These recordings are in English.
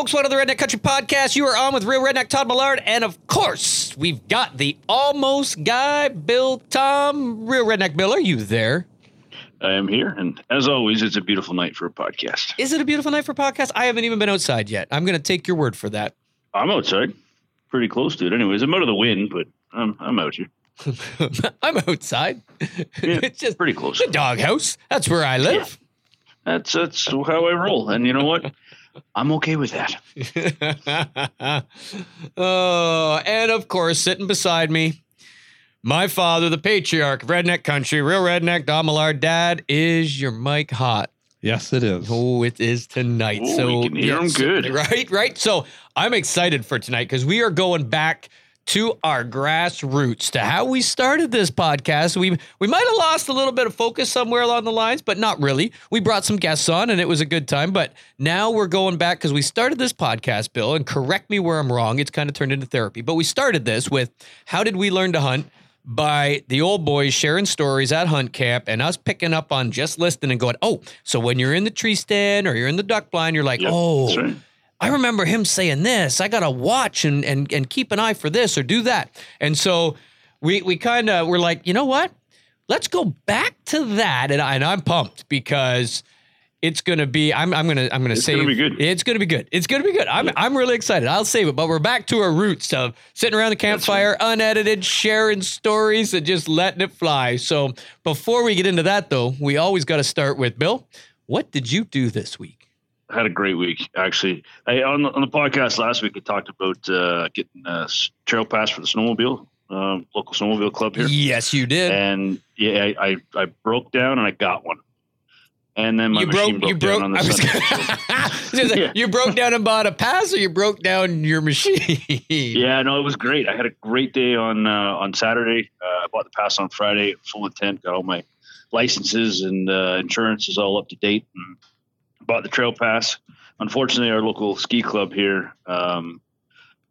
Folks, one of the Redneck Country Podcast. You are on with Real Redneck Todd Millard. And of course, we've got the almost guy, Bill Tom. Real Redneck Bill, are you there? I am here. And as always, it's a beautiful night for a podcast. Is it a beautiful night for a podcast? I haven't even been outside yet. I'm going to take your word for that. I'm outside, pretty close to it. Anyways, I'm out of the wind, but I'm, I'm out here. I'm outside. Yeah, it's just pretty close. the doghouse. That's where I live. That's that's how I roll. And you know what? I'm okay with that. oh, and of course, sitting beside me, my father, the patriarch of Redneck Country, real redneck, Don Millard. Dad is your mic hot. Yes, it is. Oh, it is tonight. Ooh, so we can hear 'em good. right? Right. So I'm excited for tonight because we are going back to our grassroots to how we started this podcast. We we might have lost a little bit of focus somewhere along the lines, but not really. We brought some guests on and it was a good time. But now we're going back because we started this podcast, Bill, and correct me where I'm wrong. It's kind of turned into therapy, but we started this with how did we learn to hunt? by the old boys sharing stories at hunt camp and us picking up on just listening and going, oh, so when you're in the tree stand or you're in the duck blind, you're like, Yep, oh, that's right. I remember him saying this. I gotta watch and and and keep an eye for this or do that. And so we we kind of were like, you know what? Let's go back to that. And, I, and I'm pumped because it's gonna be. I'm I'm gonna I'm gonna It's save. gonna be good. It's gonna be good. It's gonna be good. I'm I'm really excited. I'll save it. But we're back to our roots of sitting around the campfire, unedited, sharing stories and just letting it fly. So before we get into that, though, we always got to start with Bill. What did you do this week? Had a great week, actually. I, on, the, on the podcast last week, I talked about uh, getting a trail pass for the snowmobile, um, local snowmobile club here. Yes, you did. And yeah, I, I, I broke down and I got one. And then my you machine broke, you broke, broke. down on the Sunday. Gonna Yeah. You broke down and bought a pass, or you broke down your machine. Yeah, no, it was great. I had a great day on uh, on Saturday. Uh, I bought the pass on Friday, full intent. Got all my licenses and uh, insurance is all up to date. And bought the trail pass. Unfortunately, our local ski club here, um,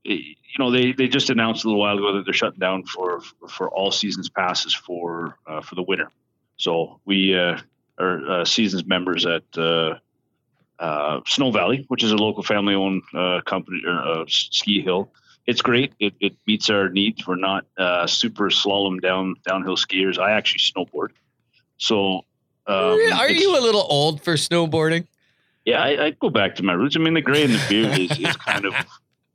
it- you know, they, they just announced a little while ago that they're shutting down for for all seasons passes for uh, for the winter. So we uh, are uh, seasons members at uh, uh, Snow Valley, which is a local family owned uh, company or uh, ski hill. It's great. It, it meets our needs. We're not uh, super slalom down downhill skiers. I actually snowboard, so um, Are you a little old for snowboarding? Yeah, I, I go back to my roots. I mean, the gray and the beard is, is kind of,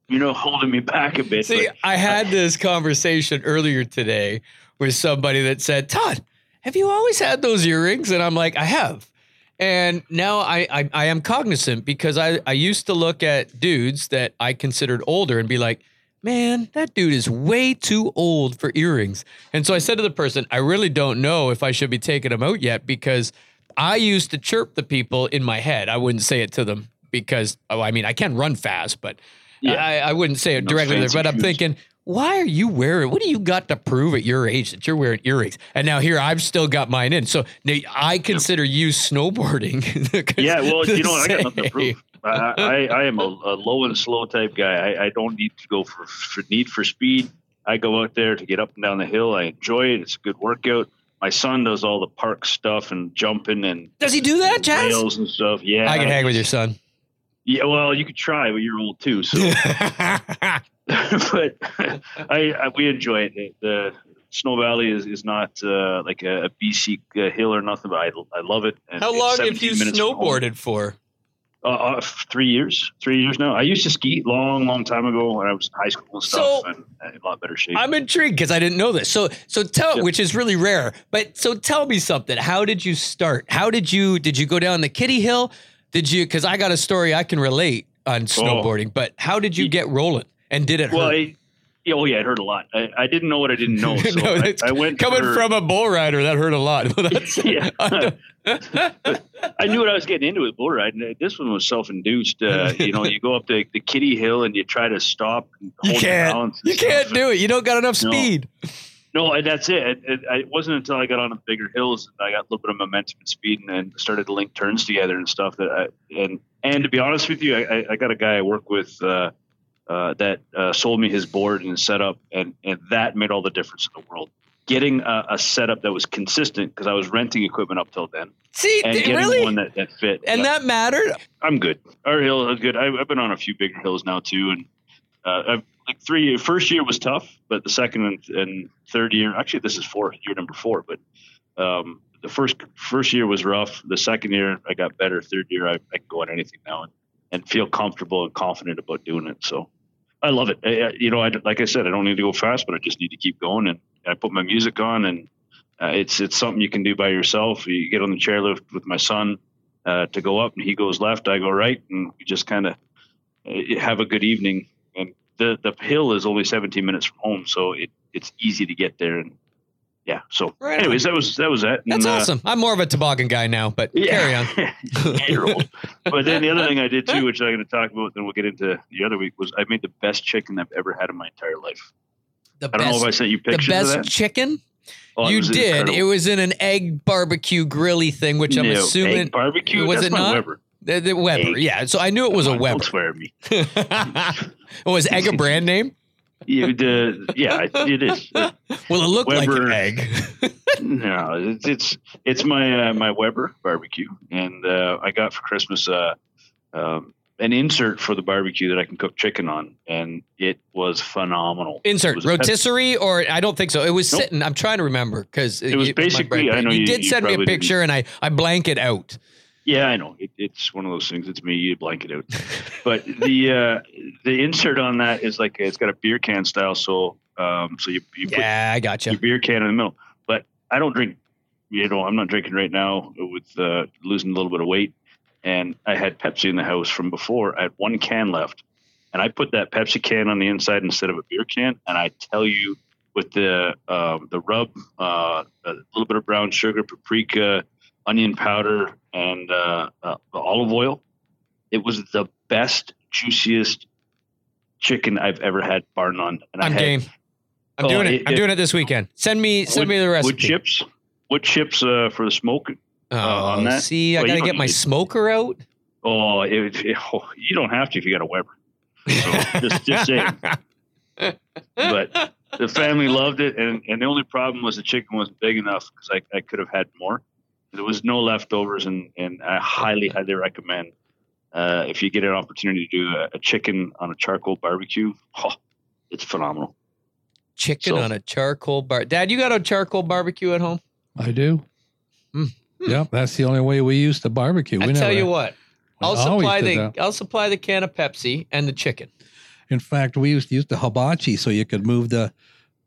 you know, holding me back a bit. See, I had this conversation earlier today with somebody that said, "Todd, have you always had those earrings?" And I'm like, "I have." And now I, I I am cognizant because I I used to look at dudes that I considered older and be like, "Man, that dude is way too old for earrings." And so I said to the person, "I really don't know if I should be taking them out yet because I used to chirp the people in my head. I wouldn't say it to them because oh, I mean, I can run fast, but Yeah. I, I wouldn't say it Those directly but I'm thinking, why are you wearing? What do you got to prove at your age that you're wearing earrings? And now here I've still got mine in. So now I consider you snowboarding. yeah, well, you know, what? I got nothing to prove. I, I, I am a, a low and slow type guy. I, I don't need to go for, for need for speed. I go out there to get up and down the hill. I enjoy it. It's a good workout. My son does all the park stuff and jumping and Does he do that, Jazz? rails and stuff. Yeah, I can hang with your son. Yeah, well, you could try, but you're old too. So but I, I we enjoy it. The, the Snow Valley is, is not uh, like a, a BC uh, hill or nothing, but I, I love it. And How long have you minutes from home. snowboarded for? Uh, uh, three years. Three years now. I used to ski long, long time ago when I was in high school and stuff, So- and and in a lot better shape. I'm intrigued because I didn't know this. So, so tell, which is really rare. But so tell me something. How did you start? How did you did you go down the Kitty Hill? Did you? Because I got a story I can relate on snowboarding. But how did you get rolling? And did it well, hurt? I, yeah, oh yeah, it hurt a lot. I, I didn't know what I didn't know, so No, I, I went Coming for- from a bull rider, that hurt a lot. Well, yeah. I knew what I was getting into with bull riding. This one was self-induced. Uh, you know, you go up the, the Kitty Hill and you try to stop. And you hold your can't. You can't do it. You don't got enough speed. No, and that's it. It, it. it wasn't until I got on the bigger hills and I got a little bit of momentum and speed and, and started to link turns together and stuff. That I, and and to be honest with you, I, I- I got a guy I work with uh, uh, that uh, sold me his board and setup, and and that made all the difference in the world. getting a, a setup that was consistent because I was renting equipment up till then, See, and th- getting really? one that, that fit. and Yeah. that mattered? I'm good. Our hill is good. I, I've been on a few bigger hills now too, and uh, I've, like three. First year was tough, but the second and, and third year, actually, this is four year number four. But um, the first first year was rough. The second year, I got better. Third year, I, I can go on anything now and, and feel comfortable and confident about doing it. So I love it. I, you know, I, like I said, I don't need to go fast, but I just need to keep going. And I put my music on, and uh, it's it's something you can do by yourself. You get on the chairlift with my son uh, to go up, and he goes left, I go right, and we just kind of uh, have a good evening. And the the hill is only 17 minutes from home, so it it's easy to get there. And yeah, so Right on. anyways, that was that was it. That's And, uh, awesome. I'm more of a toboggan guy now, but carry on. But then the other thing I did too, which I'm going to talk about, then we'll get into the other week, was I made the best chicken I've ever had in my entire life. The I don't know if I sent you the pictures of best that. chicken Oh, you was did. incredible. It was in an egg barbecue grilly thing, which I'm No, assuming egg barbecue. was That's it my not? Weber. the, the Weber. Egg. Yeah, so I knew it was a on, Weber. Don't swear at me. was egg a brand name? You, the, yeah, it- it is. Well, it looked like Weber. an egg. No, it's it's, it's my uh, my Weber barbecue, and uh, I got for Christmas uh, um, an insert for the barbecue that I can cook chicken on, and it was phenomenal. Insert was- rotisserie, or I don't think so. It was Nope. sitting. I'm trying to remember because It was basically- I know you, you- did you send me a probably didn't. picture, and I I blank it out. Yeah, I know. It, it's one of those things. It's me. You blank it out. But the uh, the insert on that is like it's got a beer can style. So um, so you you put Yeah, I got your you. beer can in the middle. But I don't drink. You know, I'm not drinking right now with uh, losing a little bit of weight. And I had Pepsi in the house from before. I had one can left, and I put that Pepsi can on the inside instead of a beer can. And I tell you, with the um, the rub, uh, a little bit of brown sugar, paprika, onion powder, and uh, uh, olive oil, it was the best, juiciest chicken I've ever had, bar none. And I I'm had game. I'm Oh, doing it. it- I'm doing it this weekend. Send me send wood- me the recipe. Wood chips. Wood chips uh, for the smoke. Oh, on that. see, I Well, gotta get my need- smoker out. Oh, it, it- oh, you don't have to if you got a Weber. So just, just saying. But the family loved it, and, and the only problem was the chicken wasn't big enough because I, I could have had more. There was no leftovers, and, and I highly, highly recommend uh, if you get an opportunity to do a, a chicken on a charcoal barbecue. Oh, it's phenomenal. Chicken So- on a charcoal bar. Dad, you got a charcoal barbecue at home? I do. Mm. Yep, that's the only way we used to barbecue. I We tell you what. I'll supply the that. I'll supply the can of Pepsi and the chicken. In fact, we used to use the hibachi so you could move the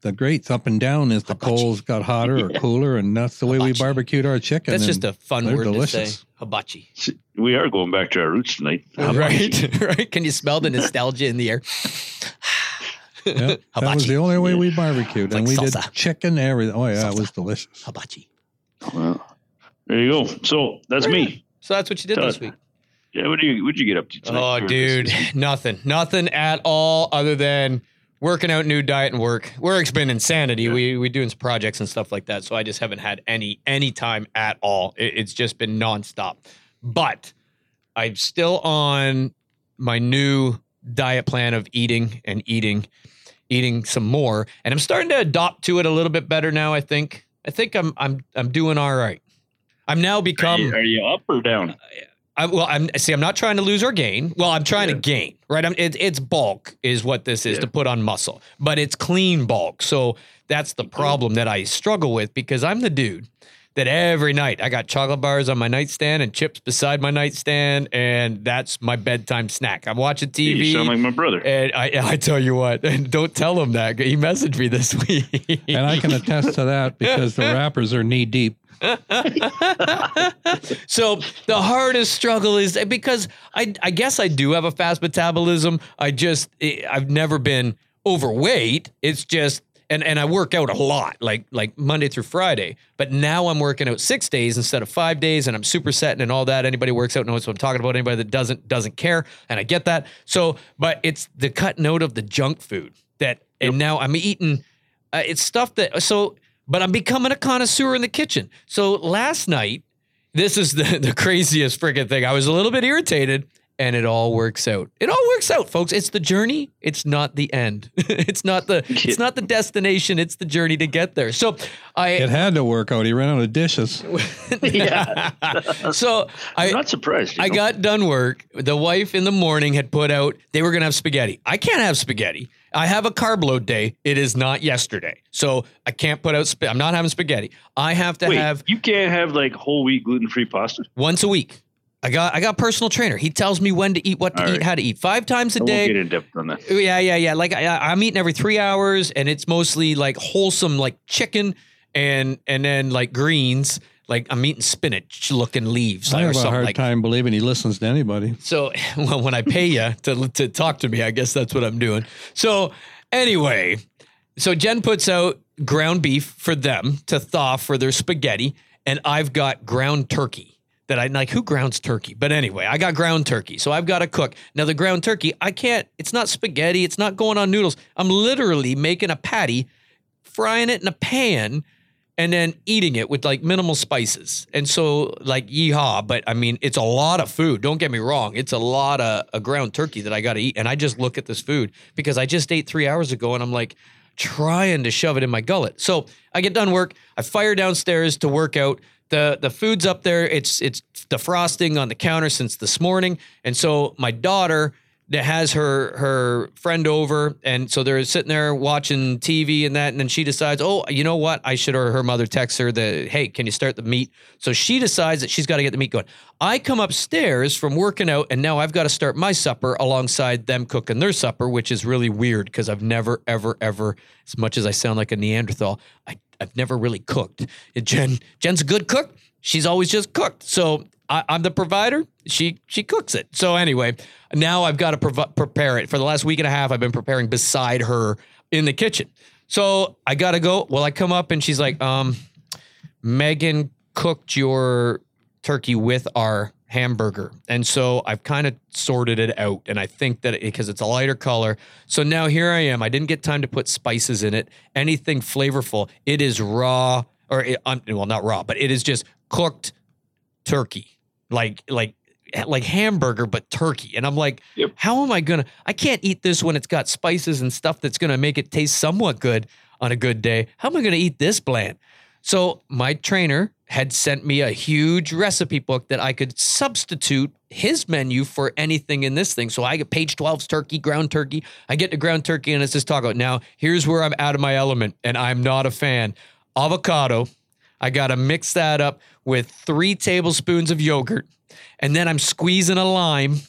the grates up and down as the Hibachi. coals got hotter or cooler, and that's the way we Hibachi. barbecued our chicken. That's just a fun they're word to delicious. say. Hibachi. We are going back to our roots tonight. Right? right? Can you smell the nostalgia in the air? yeah, that was the only way we barbecued, It's and like we salsa. did chicken. Everything. Oh yeah, Salsa. it was delicious. Hibachi. Well, there you go. So that's me. So that's what you did Tell this week. Yeah, what do you what'd you get up to tonight? Oh, dude, this- this- nothing, nothing at all, other than working out new diet and work. Work's been insanity. Yeah. We we doing some projects and stuff like that, so I just haven't had any any time at all. It- it's just been nonstop. But I'm still on my new diet plan of eating and eating, eating some more, and I'm starting to adopt to it a little bit better now. I think. I think I'm I'm I'm doing all right. I'm now Are become. you, are you up or down? Uh, I, well, I'm see. I'm not trying to lose or gain. Well, I'm trying Yeah. to gain, right? I'm, it, it's bulk is what this is Yeah. to put on muscle, but it's clean bulk. So that's the problem that I struggle with because I'm the dude that every night I got chocolate bars on my nightstand and chips beside my nightstand, and that's my bedtime snack. I'm watching TV. You sound like my brother. and I, I tell you what, and don't tell him that. He messaged me this week. And I can attest to that because the wrappers are knee deep. so the hardest struggle is because I I guess I do have a fast metabolism. I just eh, I've never been overweight. It's just and and I work out a lot, like like Monday through Friday. But now I'm working out six days instead of five days, and I'm supersetting and all that. Anybody works out knows what I'm talking about. Anybody that doesn't doesn't care, and I get that. So, but it's the cut note of the junk food that, and now I'm eating. Uh, it's stuff that so, but I'm becoming a connoisseur in the kitchen. So last night, this is the the craziest freaking thing. I was a little bit irritated and it all works out. It all works out, folks. It's the journey. It's not the end. it's not the it's not the destination. It's the journey to get there. So I It had to work out. He ran out of dishes. Yeah. so I'm I not surprised. I know? got done work. The wife in the morning had put out they were going to have spaghetti. I can't have spaghetti. I have a carb load day. It is not yesterday. So I can't put out sp- I'm not having spaghetti. I have to Wait, have you can't have like whole wheat gluten free pasta. once a week. I got I got a personal trainer. He tells me when to eat, what to All eat, right. how to eat. 5 times a I won't day. get in depth on that. Yeah, yeah, yeah. Like I, I'm eating every three hours, and it's mostly like wholesome, like chicken and and then like greens. Like I'm eating spinach looking leaves I have a hard like. time believing he listens to anybody. So well, when I pay you to to talk to me, I guess that's what I'm doing. So anyway, so Jen puts out ground beef for them to thaw for their spaghetti, and I've got ground turkey that I like. Who grounds turkey? But anyway, I got ground turkey, so I've got to cook. Now the ground turkey, I can't. It's not spaghetti. It's not going on noodles. I'm literally making a patty, frying it in a pan. And then eating it with like minimal spices. And so, like, yeehaw. But I mean, it's a lot of food. Don't get me wrong. It's a lot of a ground turkey that I got to eat. And I just look at this food because I just ate three hours ago and I'm like trying to shove it in my gullet. So I get done work. I fire downstairs to work out. The, the food's up there. It's it's defrosting on the counter since this morning. And so my daughter that has her her friend over. And so they're sitting there watching TV and that. And then she decides oh you know what? I should or her mother texts her that, hey can you start the meat so she decides that she's got to get the meat going. I come upstairs from working out and now I've got to start my supper alongside them cooking their supper which is really weird because I've never ever ever as much as I sound like a Neanderthal I, I've never really cooked. Jen Jen's a good cook. She's always just cooked. So I, I'm the provider. She she cooks it. So anyway, now I've got to prov- prepare it. For the last week and a half, I've been preparing beside her in the kitchen. So I got to go. Well, I come up and she's like, um, Megan cooked your turkey with our hamburger. And so I've kind of sorted it out. And I think that because it's a lighter color. So now here I am. I didn't get time to put spices in it, anything flavorful. It is raw, or it, well, not raw, but it is just cooked turkey like like like hamburger but turkey. And i'm like Yep. how am i gonna i can't eat this when it's got spices and stuff that's gonna make it taste somewhat good on a good day. How am i gonna eat this bland? So my trainer had sent me a huge recipe book that i could substitute his menu for anything in this thing. So i get page 12's turkey ground turkey. I get the ground turkey and it's this taco. Now here's where i'm out of my element and i'm not a fan. Avocado I got to mix that up with three tablespoons of yogurt. And then I'm squeezing a lime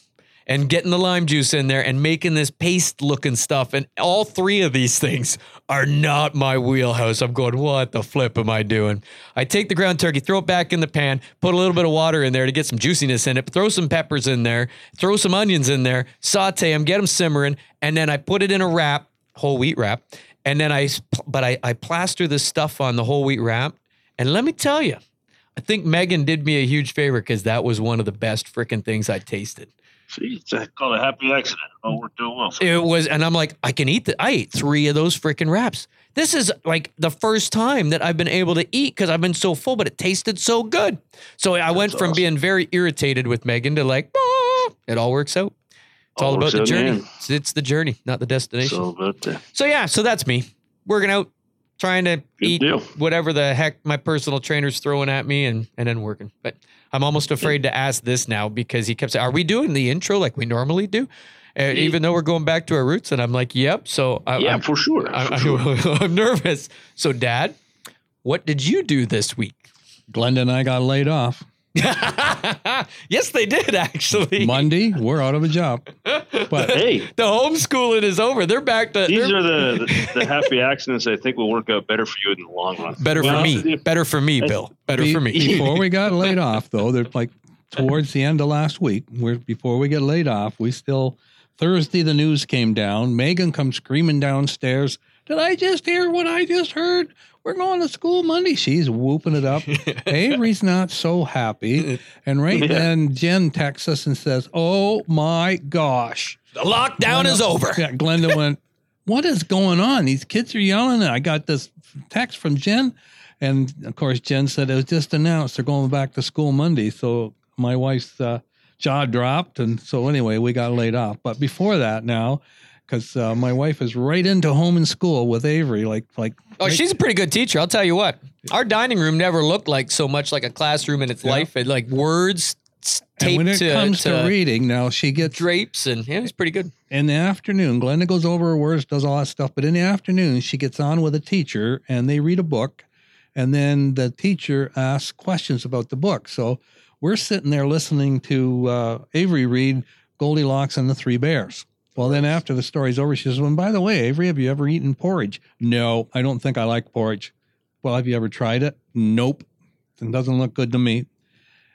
and getting the lime juice in there and making this paste looking stuff. And all three of these things are not my wheelhouse. I'm going, what the flip am I doing? I take the ground turkey, throw it back in the pan, put a little bit of water in there to get some juiciness in it, throw some peppers in there, throw some onions in there, saute them, get them simmering. And then I put it in a wrap, whole wheat wrap. And then I, but I, I plaster this stuff on the whole wheat wrap. And let me tell you, I think Megan did me a huge favor because that was one of the best freaking things I tasted. See, it's called a happy accident. Oh, we're doing well. It was, and I'm like, I can eat that. I ate three of those freaking wraps. This is like the first time that I've been able to eat because I've been so full, but it tasted so good. So I went from awesome. being very irritated with Megan to like, "Ah," it all works out. It's all, All about the out in the journey. It's, it's the journey, not the destination. So, So yeah, so that's me working out, trying to good eat deal. whatever the heck my personal trainer's throwing at me, and and then working. But I'm almost afraid to ask this now because he kept saying, "Are we doing the intro like we normally do?" Uh, even though we're going back to our roots, and I'm like, "Yep." So I, Yeah, I'm, for sure. I, for sure. I, I'm nervous. So, Dad, what did you do this week? Glenda and I got laid off. yes, they did actually. Monday, we're out of a job. But Hey, the homeschooling is over. They're back to. these they're- the, the, the happy accidents I think will work out better for you in the long run. better for me. Better for me, Bill. Better be- for me. before we got laid off, though, they're like towards the end of last week, we're, before we get laid off, we still, Thursday, the news came down. Megan comes screaming downstairs. Did I just hear what I just heard? We're going to school Monday. She's whooping it up. Avery's not so happy. And right Yeah. then, Jen texts us and says, Oh my gosh. The lockdown is over. Yeah, Glenda went, What is going on? These kids are yelling. And I got this text from Jen. And of course, Jen said it was just announced they're going back to school Monday. So my wife's uh, jaw dropped. And so anyway, we got laid off. But before that, now, because uh, my wife is right into home and school with Avery, like like. Oh, right- she's a pretty good teacher. I'll tell you what. Our dining room never looked like so much like a classroom in its Yeah. life. It like words And when it to, comes to, to reading, now she gets drapes, and yeah, it was pretty good. in the afternoon. Glenda goes over her words, does all that stuff, but in the afternoon, she gets on with a teacher and they read a book, and then the teacher asks questions about the book. So we're sitting there listening to uh, Avery read Goldilocks and the Three Bears. Well, then after the story's over, she says, "Well, by the way, Avery, have you ever eaten porridge?" No, I don't think I like porridge. Well, have you ever tried it? Nope. It doesn't look good to me.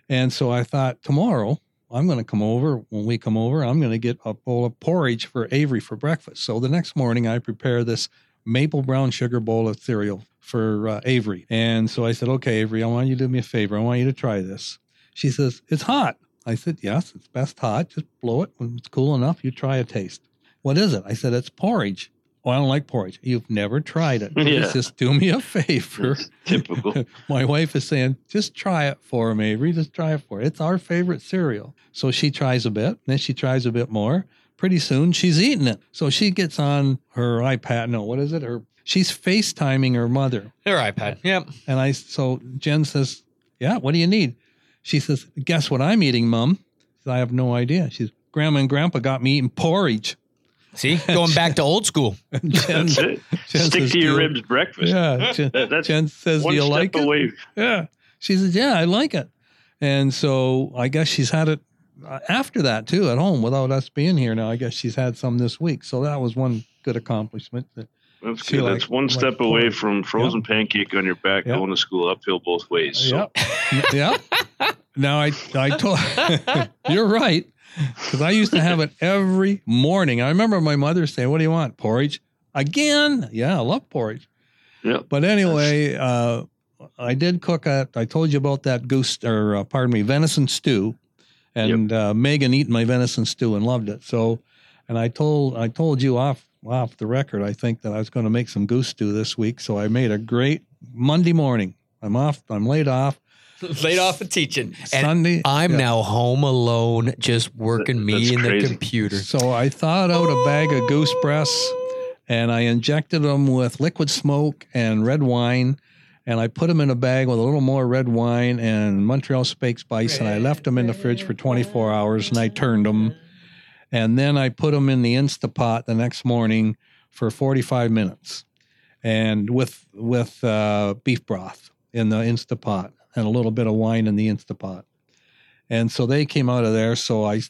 And so I thought tomorrow I'm going to come over. When we come over, I'm going to get a bowl of porridge for Avery for breakfast. So the next morning, I prepare this maple brown sugar bowl of cereal for uh, Avery. And so I said, Okay, Avery, I want you to do me a favor. I want you to try this. She says, It's hot. I said, Yes, it's best hot. Just blow it. When it's cool enough, you try a taste. What is it? I said, It's porridge. Oh, I don't like porridge. You've never tried it. Yeah. Just do me a favor. It's typical. My wife is saying, just try it for me. Avery. Just try it for it. It's our favorite cereal. So she tries a bit, then she tries a bit more. Pretty soon she's eating it. So she gets on her iPad. No, what is it? Her she's FaceTiming her mother. Her iPad. Yep. And I so Jen says, Yeah, what do you need? She says, Guess what I'm eating, Mom? I said, I have no idea. She's Grandma and Grandpa got me eating porridge. See, going back to old school. Jen, That's it. Jen Stick to your you-" ribs breakfast. Yeah. Jen, That- that's Jen says, Do you step like it? Yeah. She says, Yeah, I like it. And so I guess she's had it uh, after that too at home without us being here now. I guess she's had some this week. So that was one good accomplishment. that- That's good. like- That's one like step away from frozen pancake on your back Yep. going to school uphill both ways. So Yep. yep. Now I, I told, you're right. Because I used to have it every morning. I remember my mother saying, What do you want? Porridge? Again? Yeah, I love porridge. Yep. But anyway, uh, I did cook a, I told you about that goose, or uh, pardon me, venison stew. And uh, Megan eat my venison stew and loved it. So, and I told I told you off off the record, I think that I was going to make some goose stew this week. So I made a great Monday morning. I'm off. I'm laid off. Laid off of teaching. And Sunday. I'm yeah. now home alone, just working That- me that's in the crazy. computer. So I thawed out a bag of goose breasts and I injected them with liquid smoke and red wine. And I put them in a bag with a little more red wine and Montreal Steak Spice. And I left them in the fridge for 24 hours and I turned them. And then I put them in the Instapot the next morning for 45 minutes and with, with uh, beef broth in the Instapot and a little bit of wine in the Instapot. And so they came out of there. So I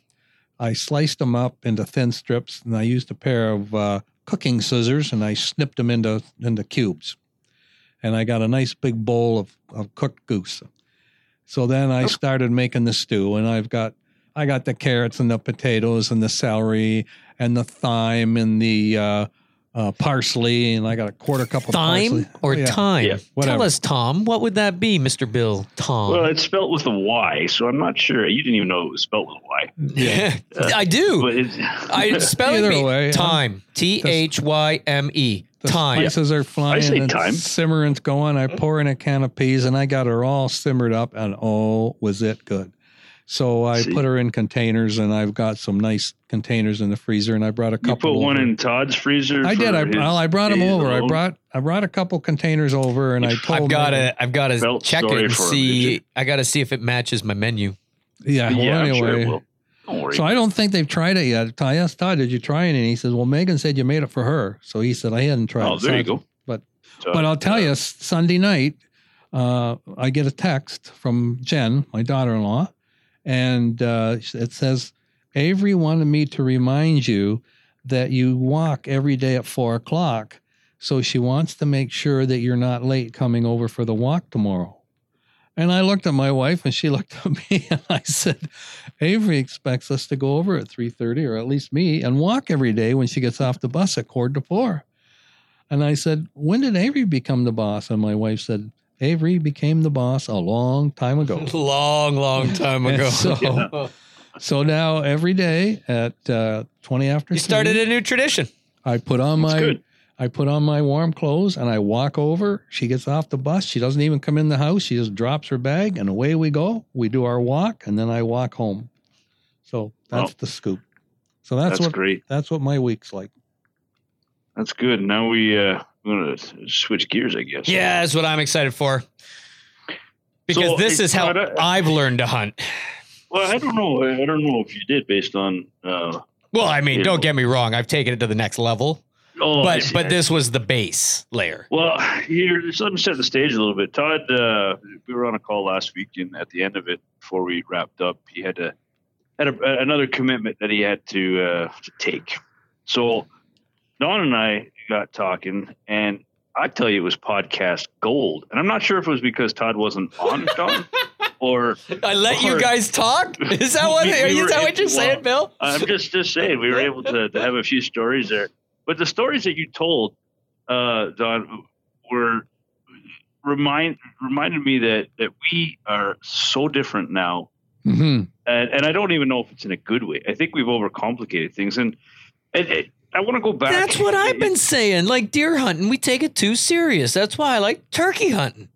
I sliced them up into thin strips, and I used a pair of uh, cooking scissors, and I snipped them into into cubes, and I got a nice big bowl of, of cooked goose. So then I started making the stew, and I've got I got the carrots and the potatoes and the celery and the thyme and the uh, uh, parsley, and I got a quarter cup of Thyme parsley. or Yeah. time? Yeah. Whatever. Tell us, Tom. What would that be, Mr. Bill? Tom. well, it's spelled with a Y, so I'm not sure. You didn't even know it was spelled with a Y. Yeah. I do. I spell Either it way, huh? time. T H Y M E. The Time. spices are flying. say and time. Simmering's going. I pour in a can of peas and I got her all simmered up and oh, was it good. So I See? put her in containers and I've got some nice containers in the freezer and I brought a you couple. put one over. in Todd's freezer. I did. I, his well, I brought them days over. I brought I brought a couple containers over and I told I've got to. I've got to Felt check it sorry and for him, see. you? I got to see if it matches my menu. Yeah. Well, Yeah, I'm anyway. sure it will. Don't worry. So I don't think they've tried it yet. I asked Todd, "Did you try it?" And he says, "Well, Megan said you made it for her." So he said I hadn't tried. oh, it. there So you I- go. but- So, But I'll tell uh, you, Sunday night, uh, I get a text from Jen, my daughter-in-law, and uh, it says, "Avery wanted me to remind you that you walk every day at four o'clock, so she wants to make sure that you're not late coming over for the walk tomorrow." And I looked at my wife, and she looked at me, and I said, "Avery expects us to go over at three thirty, or at least me, and walk every day when she gets off the bus at quarter to four. And I said, When did Avery become the boss? And my wife said, Avery became the boss a long time ago. Long, long time ago. so, Yeah. so now every day at uh, 20 after you started three, a new tradition. I put on That's my good. I put on my warm clothes and I walk over. She gets off the bus. She doesn't even come in the house. She just drops her bag and away we go. We do our walk and then I walk home. So that's Well, the scoop. So that's, That's, what great. that's what my week's like. That's good. Now we uh, we're gonna switch gears, I guess. Yeah, that's what I'm excited for. Because So, this is how uh, I've learned to hunt. Well, I don't know. I don't know if you did based on. Uh, Well, I mean, don't get me wrong. I've taken it to the next level, oh, but but this was the base layer. Well, here, let me set the stage a little bit. Todd, uh, we were on a call last week, and at the end of it, before we wrapped up, he had to had a, another commitment that he had to uh, to take. So Don and I got talking, and I tell you, it was podcast gold. And I'm not sure if it was because Todd wasn't on Don, or I let you guys talk. Is that what? We- we is that in- what you're saying, well, Bill? I'm just just saying we were able to, to have a few stories there. But the stories that you told, uh, Don, were remind reminded me that that we are so different now, Mm-hmm. and, and I don't even know if it's in a good way. I think we've overcomplicated things, and, and, and I want to go back. That's what I've been saying. Like deer hunting, we take it too serious. That's why I like turkey hunting.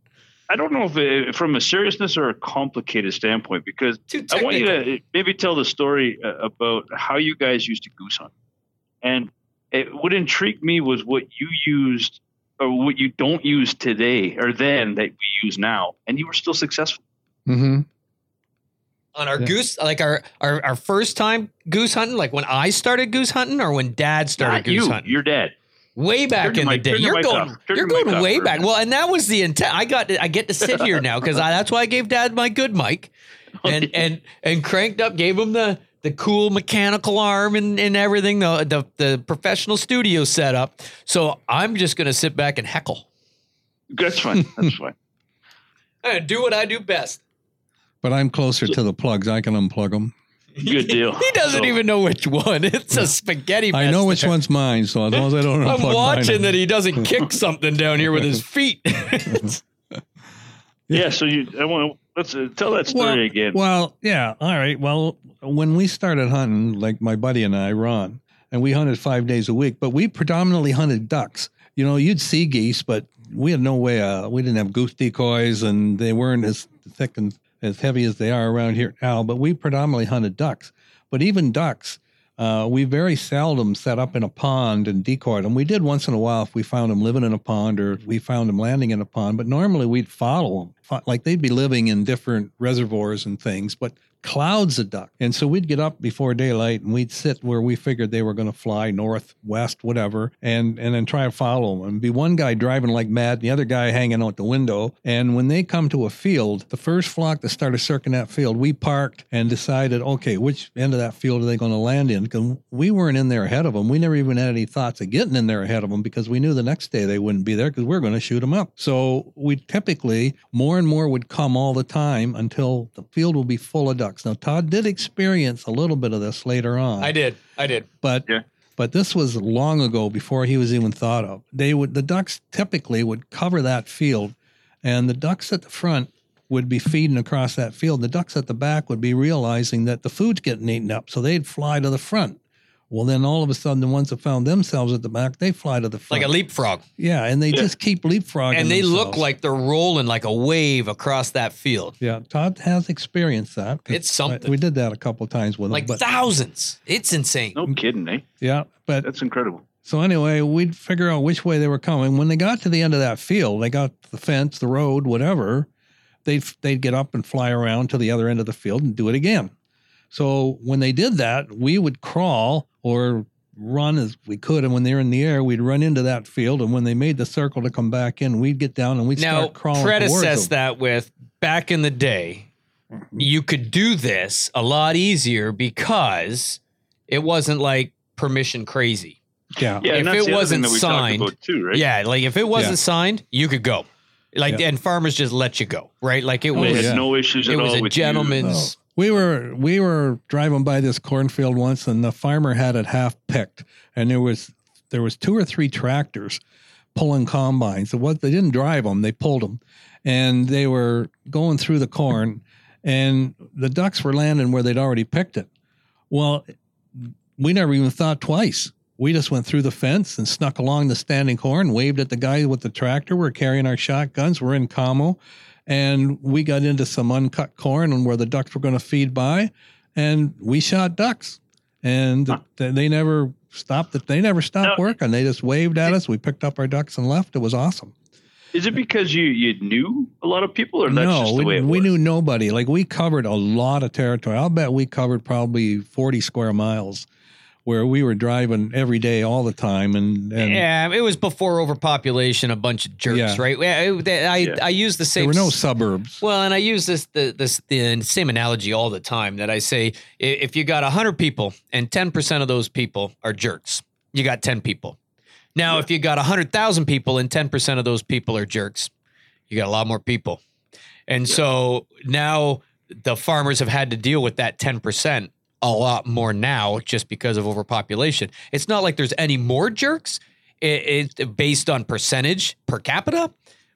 I don't know if it, from a seriousness or a complicated standpoint, because I want you to maybe tell the story uh, about how you guys used to goose hunt. And it, what intrigued me was what you used or what you don't use today or then that we use now. And you were still successful. Mm-hmm. On our Yeah. goose, like our, our our first time goose hunting, like when I started goose hunting, or when Dad started Not goose you, hunting. you're dead. way back Turn your in the day. You're going, you're going way for back. Well, and that was the intent. I got, to, I get to sit here now because that's why I gave Dad my good mic, and and and cranked up, gave him the the cool mechanical arm and, and everything, the, the the professional studio setup. So I'm just gonna sit back and heckle. That's fine. That's fine. And do what I do best. But I'm closer to the plugs. I can unplug them. Good deal. he doesn't So- even know which one. It's a spaghetti. I know which there. one's mine, so as long as I don't unplug I'm mine, watching that he doesn't kick something down here with his feet. Yeah. So you, I want to, let's uh, tell that story Well, again. Well, yeah. All right. Well, when we started hunting, like my buddy and I, Ron, and we hunted five days a week, but we predominantly hunted ducks. You know, you'd see geese, but we had no way. Uh, we didn't have goose decoys, and they weren't as thick and as heavy as they are around here now. But we predominantly hunted ducks. But even ducks, uh, we very seldom set up in a pond and decoyed them. We did once in a while if we found them living in a pond or we found them landing in a pond. But normally we'd follow them, like they'd be living in different reservoirs and things. But clouds of duck. And so we'd get up before daylight and we'd sit where we figured they were going to fly north, west, whatever, and and then try to follow them. And be one guy driving like mad, the other guy hanging out the window. And when they come to a field, the first flock that started circling that field, we parked and decided, okay, which end of that field are they going to land in? Because we weren't in there ahead of them. We never even had any thoughts of getting in there ahead of them because we knew the next day they wouldn't be there because we are going to shoot them up. So we typically more and more would come all the time until the field will be full of ducks. Now Todd did experience a little bit of this later on. I did. I did. But Yeah. but this was long ago before he was even thought of. They would the ducks typically would cover that field, and the ducks at the front would be feeding across that field. The ducks at the back would be realizing that the food's getting eaten up, so they'd fly to the front. Well, then all of a sudden, the ones that found themselves at the back, they fly to the front. Like a leapfrog. yeah, and they Yeah. just keep leapfrogging. And they look like they're rolling like a wave across that field. Yeah, Todd has experienced that. It's something. We did that a couple of times with him. Like thousands. It's insane. no kidding, eh? yeah, but That's incredible. So anyway, we'd figure out which way they were coming. When they got to the end of that field, they got the fence, the road, whatever. They'd they'd get up and fly around to the other end of the field and do it again. So when they did that, we would crawl or run as we could, and when they were in the air, we'd run into that field. And when they made the circle to come back in, we'd get down and we'd now, start crawling towards predecess that with back in the day, mm-hmm. you could do this a lot easier because it wasn't like permission crazy. Yeah, Yeah, If it the other thing wasn't signed- too, right? Yeah, like if it wasn't Yeah. signed, you could go. Like Yeah. and farmers just let you go, right? Like it Oh, They was had yeah. no issues it at was all a with you. gentleman's We were we were driving by this cornfield once, and the farmer had it half picked, and there was there was two or three tractors pulling combines. It was they didn't drive them; they pulled them, and they were going through the corn, and the ducks were landing where they'd already picked it. Well, we never even thought twice. We just went through the fence and snuck along the standing corn, waved at the guy with the tractor. We're carrying our shotguns. We're in camo and we got into some uncut corn and where the ducks were going to feed by and we shot ducks, and Huh. th- they never stopped. It. They never stopped No. working. They just waved at us. We picked up our ducks and left. It was awesome. Is it because you you knew a lot of people, or that's no, just the we, way it we was? knew nobody. Like we covered a lot of territory. I'll bet we covered probably forty square miles, where we were driving every day, all the time, and, and yeah, it was before overpopulation, a bunch of jerks, Yeah. right? Yeah, I Yeah. I use the same there same were no suburbs. Well, and I use this the this the same analogy all the time that I say if you got 100 people and 10% of those people are jerks, you got 10 people. Now, Yeah. if you got 100,000 people and 10% of those people are jerks, you got a lot more people. And Yeah. so now the farmers have had to deal with that 10% a lot more now just because of overpopulation. It's not like there's any more jerks. It, it's based on percentage per capita,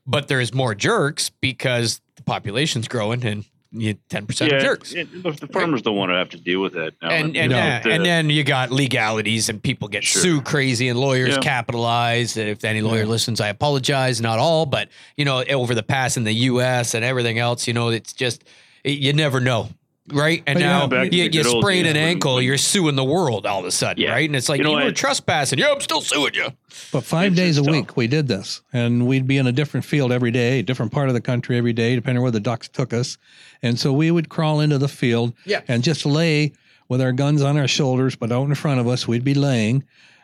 but there's more jerks because the population's growing and you 10% yeah, of jerks. it- the, the farmers don't want to have to deal with that now. And and, yeah, the- and then you got legalities and people get Sure. sued crazy and lawyers Yeah. capitalize. And if any lawyer Yeah. listens, I apologize. Not all, but you know, over the past in the U.S. and everything else, you know, it's just you never know, right? And But, now know, back you, the you sprain an ankle, you're suing the world all of a sudden, Yeah. right? And it's like You you, were I- trespassing. Yeah, I'm still suing you. But five It's days a just week we did this, and we'd be in a different field every day, a different part of the country every day, depending where the ducks took us. And so we would crawl into the field Yeah. and just lay with our guns on our shoulders, but out in front of us, we'd be laying,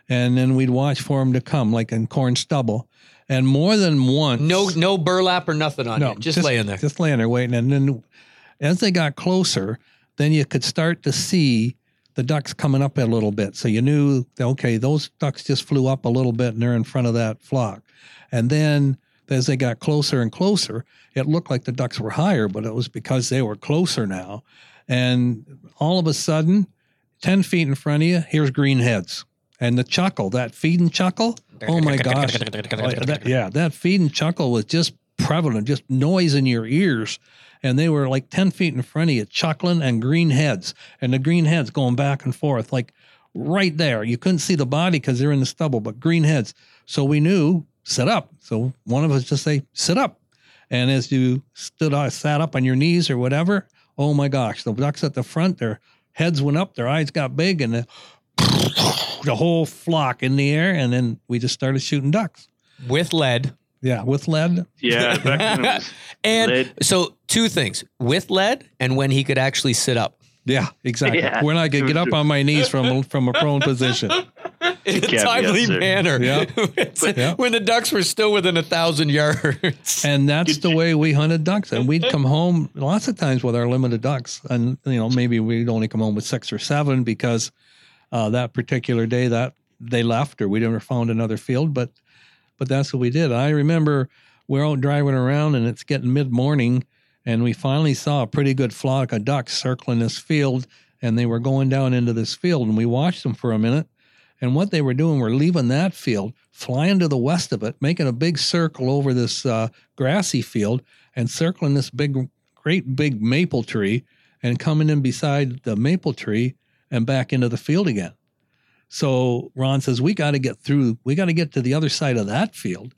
and then we'd watch for them to come, like in corn stubble. And more than once, No, no burlap or nothing on no, you. Just, laying there. just laying there waiting. And then as they got closer, then you could start to see the ducks coming up a little bit. So you knew, okay, those ducks just flew up a little bit and they're in front of that flock. And then as they got closer and closer, it looked like the ducks were higher, but it was because they were closer now. And all of a sudden, 10 feet in front of you, here's green heads. And the chuckle, that feed and chuckle, oh my gosh. That- yeah, that feed and chuckle was just prevalent, just noise in your ears. And they were like 10 feet in front of you, chuckling and green heads. And the green heads going back and forth, like right there. You couldn't see the body because they're in the stubble, but green heads. So we knew, sit up. So one of us just say, sit up. And as you stood up, sat up on your knees or whatever, oh my gosh, the ducks at the front, their heads went up, their eyes got big, and the, the whole flock in the air. And then we just started shooting ducks. with lead. Yeah, with lead. yeah, back then it was And lead. so two things with lead and when he could actually sit up. Yeah, exactly. Yeah. When I could get up on my knees from from a prone position. in a timely there. manner. Yeah. Yeah. When the ducks were still within a thousand yards. And that's the way we hunted ducks. And we'd come home lots of times with our limited ducks. And, you know, maybe we'd only come home with six or seven because uh, that particular day that they left or we never found another field. But, but that's what we did. I remember we're out driving around and it's getting mid morning and we finally saw a pretty good flock of ducks circling this field and they were going down into this field and we watched them for a minute. And what they were doing were leaving that field, flying to the west of it, making a big circle over this uh, grassy field and circling this big, great big maple tree and coming in beside the maple tree and back into the field again. So Ron says, We got to get through, we got to get to the other side of that field,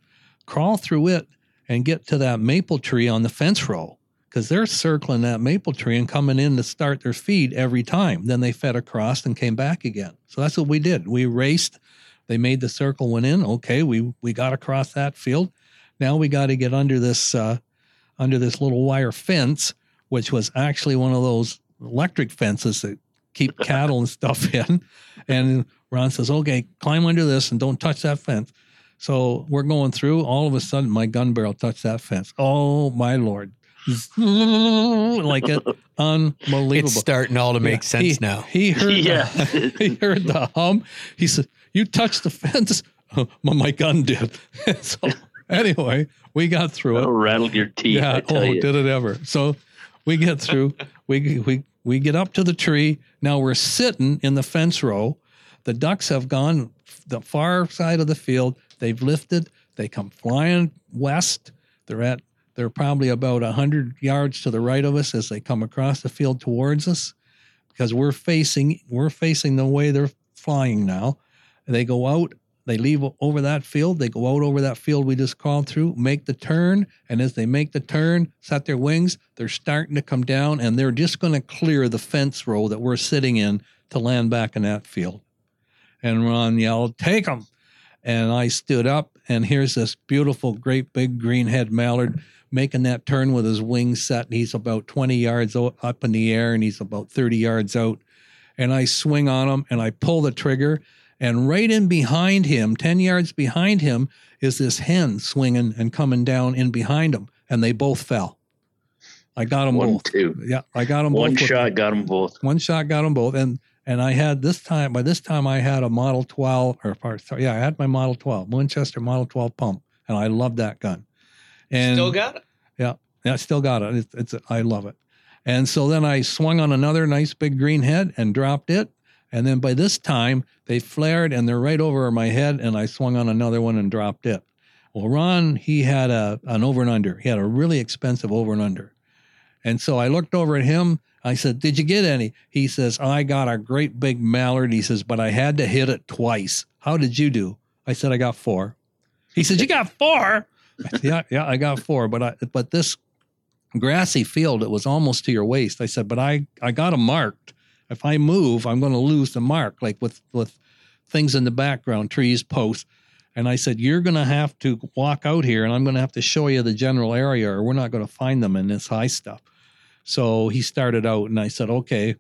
crawl through it, and get to that maple tree on the fence row because they're circling that maple tree and coming in to start their feed every time. Then they fed across and came back again. So that's what we did. We raced. They made the circle, went in. Okay, we we got across that field. Now we got to get under this uh, under this little wire fence, which was actually one of those electric fences that keep cattle and stuff in. And Ron says, "Okay, climb under this and don't touch that fence." So we're going through. All of a sudden, my gun barrel touched that fence. Oh my lord! like it, unbelievable. It's starting all to make Yeah, sense he, now. He heard Yeah. the, he heard the hum. He said, "You touched the fence." Oh, well, my gun did. so anyway, we got through it. Oh, That'll rattle your teeth. Yeah. I tell Oh, you. did it ever? So we get through. we we we get up to the tree. Now we're sitting in the fence row. The ducks have gone the far side of the field. They've lifted. They come flying west. They're at. They're probably about hundred yards to the right of us as they come across the field towards us, because we're facing we're facing the way they're flying now. They go out They leave over that field. They go out over that field we just crawled through, make the turn. And as they make the turn, set their wings, they're starting to come down and they're just going to clear the fence row that we're sitting in to land back in that field. And Ron yelled, Take them. And I stood up, and here's this beautiful, great big green head mallard making that turn with his wings set. And He's about 20 yards up in the air and he's about 30 yards out. And I swing on him and I pull the trigger. And right in behind him, 10 yards behind him, is this hen swinging and coming down in behind him. And they both fell. I got them One, both. two. Yeah, I got them One both. with- shot got them both. one shot got them both and and i had this time by this time i had a model 12 or part sorry, yeah i had my model 12 winchester model 12 pump and i love that gun and Still got it. yeah i still got it it's, it's i love it and so then i swung on another nice big green head and dropped it and then by this time they flared and they're right over my head and i swung on another one and dropped it well ron he had a an over and under he had a really expensive over and under and so I looked over at him. I said, Did you get any? He says, I got a great big mallard. He says, But I had to hit it twice. How did you do? I said, I got four. He said, You got four? yeah, yeah, I got four. But I, but this grassy field, it was almost to your waist. I said, But I, I got them marked. If I move, I'm going to lose the mark, like with, with things in the background, trees, posts. And I said, You're going to have to walk out here and I'm going to have to show you the general area or we're not going to find them in this high stuff. So he started out and I said, Okay,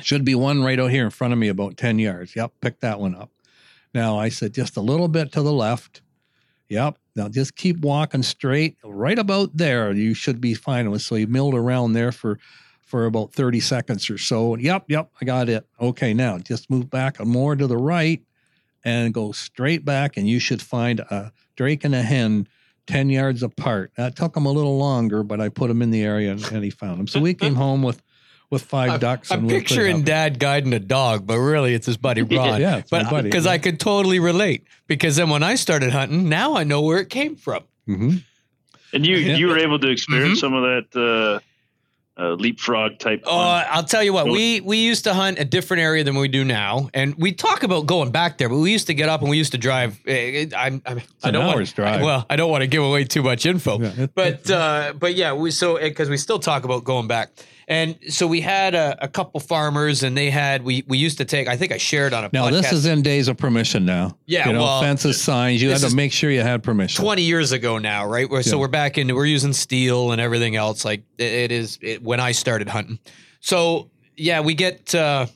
should be one right out here in front of me about 10 yards. Yep, pick that one up. Now I said, Just a little bit to the left. Yep. Now just keep walking straight right about there. You should be fine. With. So he milled around there for for about 30 seconds or so. Yep, yep, I got it. Okay, now just move back a more to the right and go straight back, and you should find a drake and a hen 10 yards apart. That took him a little longer, but I put him in the area and, and he found them. So we came home with with 5 ducks. I'm and we were pretty picturing. Dad guiding a dog, but really it's his buddy Ron. Yeah, it's but buddy. because I could totally relate. Because then when I started hunting, now I know where it came from. Mhm. And you Yeah. you were able to experience Mhm. some of that uh, uh, leapfrog type. Oh, fun. I'll tell you what. We we used to hunt a different area than we do now, and we talk about going back there. But we used to get up and we used to drive. eh, I'm, I'm, I don't hour's want, drive. Well, I don't want to give away too much info. Yeah, it- but uh, but yeah, we so because we still talk about going back, and so we had a, a couple farmers, and they had we we used to take. I think I shared on a Now podcast. this is in days of permission now. Yeah, you know, well, fences, signs. You had to make sure you had permission. 20 years ago now, right? We're, So we're back into we're using steel and everything else. Like it, it is it, when I started hunting. So yeah, we get uh,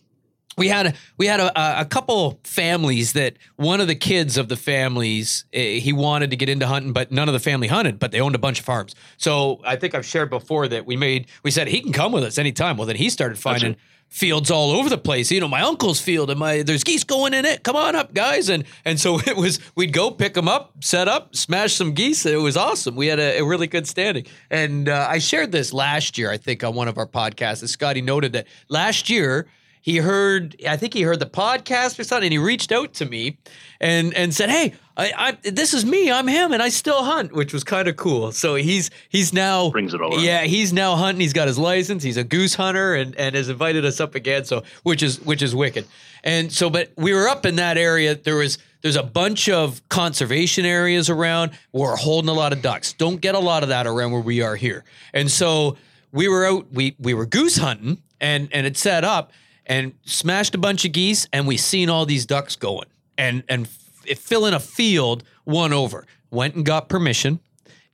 we had a, we had a, a couple families that one of the kids of the families eh, he wanted to get into hunting, but none of the family hunted, but they owned a bunch of farms. So I think I've shared before that we made we said he can come with us anytime. Well, then he started finding fields all over the place. You know, my uncle's field and my there's geese going in it. Come on up, guys. And and so it was we'd go pick them up, set up, smash some geese. It was awesome. We had a, a really good standing. And uh, I shared this last year, I think, on one of our podcasts. And Scotty noted that last year he heard I think he heard the podcast or something, and he reached out to me and and said, Hey, I, I this is me, I'm him, and I still hunt, which was kind of cool. So he's he's now Brings it all around. yeah, he's now hunting. He's got his license. He's a goose hunter, and and has invited us up again. So which is which is wicked. And so, but we were up in that area. There was there's a bunch of conservation areas around. We're holding a lot of ducks. Don't get a lot of that around where we are here. And so we were out. We we were goose hunting, and and it set up and smashed a bunch of geese, and we seen all these ducks going, and and f- filling a field one over. Went and got permission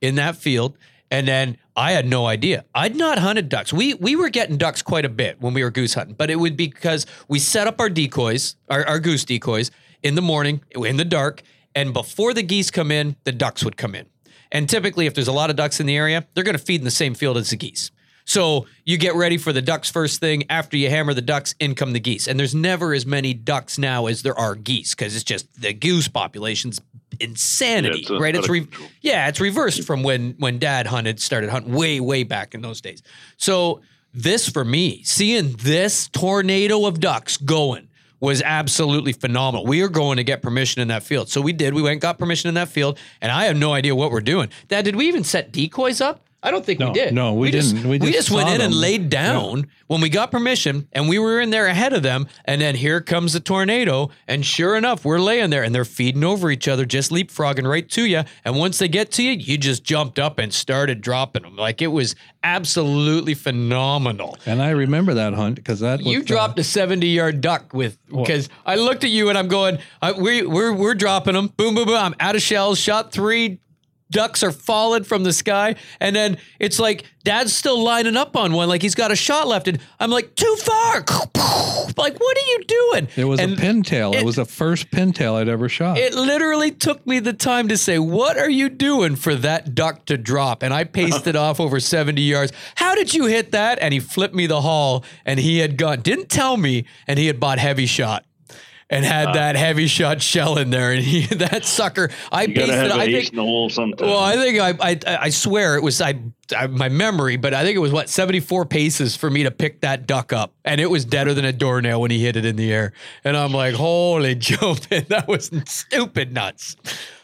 in that field. And then I had no idea. I'd not hunted ducks. We we were getting ducks quite a bit when we were goose hunting, but it would be because we set up our decoys, our, our goose decoys, in the morning, in the dark, and before the geese come in, the ducks would come in. And typically, if there's a lot of ducks in the area, they're going to feed in the same field as the geese. So you get ready for the ducks first thing. After you hammer the ducks, in come the geese. And there's never as many ducks now as there are geese because it's just the goose population's insanity, Yeah, it's, uh, right? It's re- yeah, yeah, it's reversed from when when Dad hunted, started hunting way way back in those days. So this for me, seeing this tornado of ducks going was absolutely phenomenal. We are going to get permission in that field, so we did. We went got permission in that field, and I have no idea what we're doing. Dad, did we even set decoys up? I don't think No, we did. no, we just, didn't. We just went saw in and laid down when we got permission, and we were in there ahead of them. And then here comes the tornado, and sure enough, we're laying there, and they're feeding over each other, just leapfrogging right to you. And once they get to you, you just jumped up and started dropping them. Like it was absolutely phenomenal. And I remember that hunt because that was, You uh, dropped a 70 yard duck with because I looked at you and I'm going, I, we, we're, we're dropping them. Boom, boom, boom. I'm out of shells, shot three. Ducks are falling from the sky. And then it's like dad's still lining up on one, like he's got a shot left. And I'm like, too far. Like, what are you doing? It was and a pintail. It, it- was the first pintail I'd ever shot. It literally took me the time to say, What are you doing for that duck to drop? And I paced it off over 70 yards. How did you hit that? And he flipped me the hall and he had gone, didn't tell me, and he had bought heavy shot. And had uh, that heavy shot shell in there, and he that sucker. I it. I think. in the hole sometime. Well, I think I, I I swear it was I, I my memory, but I think it was what seventy four paces for me to pick that duck up, and it was deader than a doornail when he hit it in the air, and I'm like, holy Joe, man, that was stupid nuts.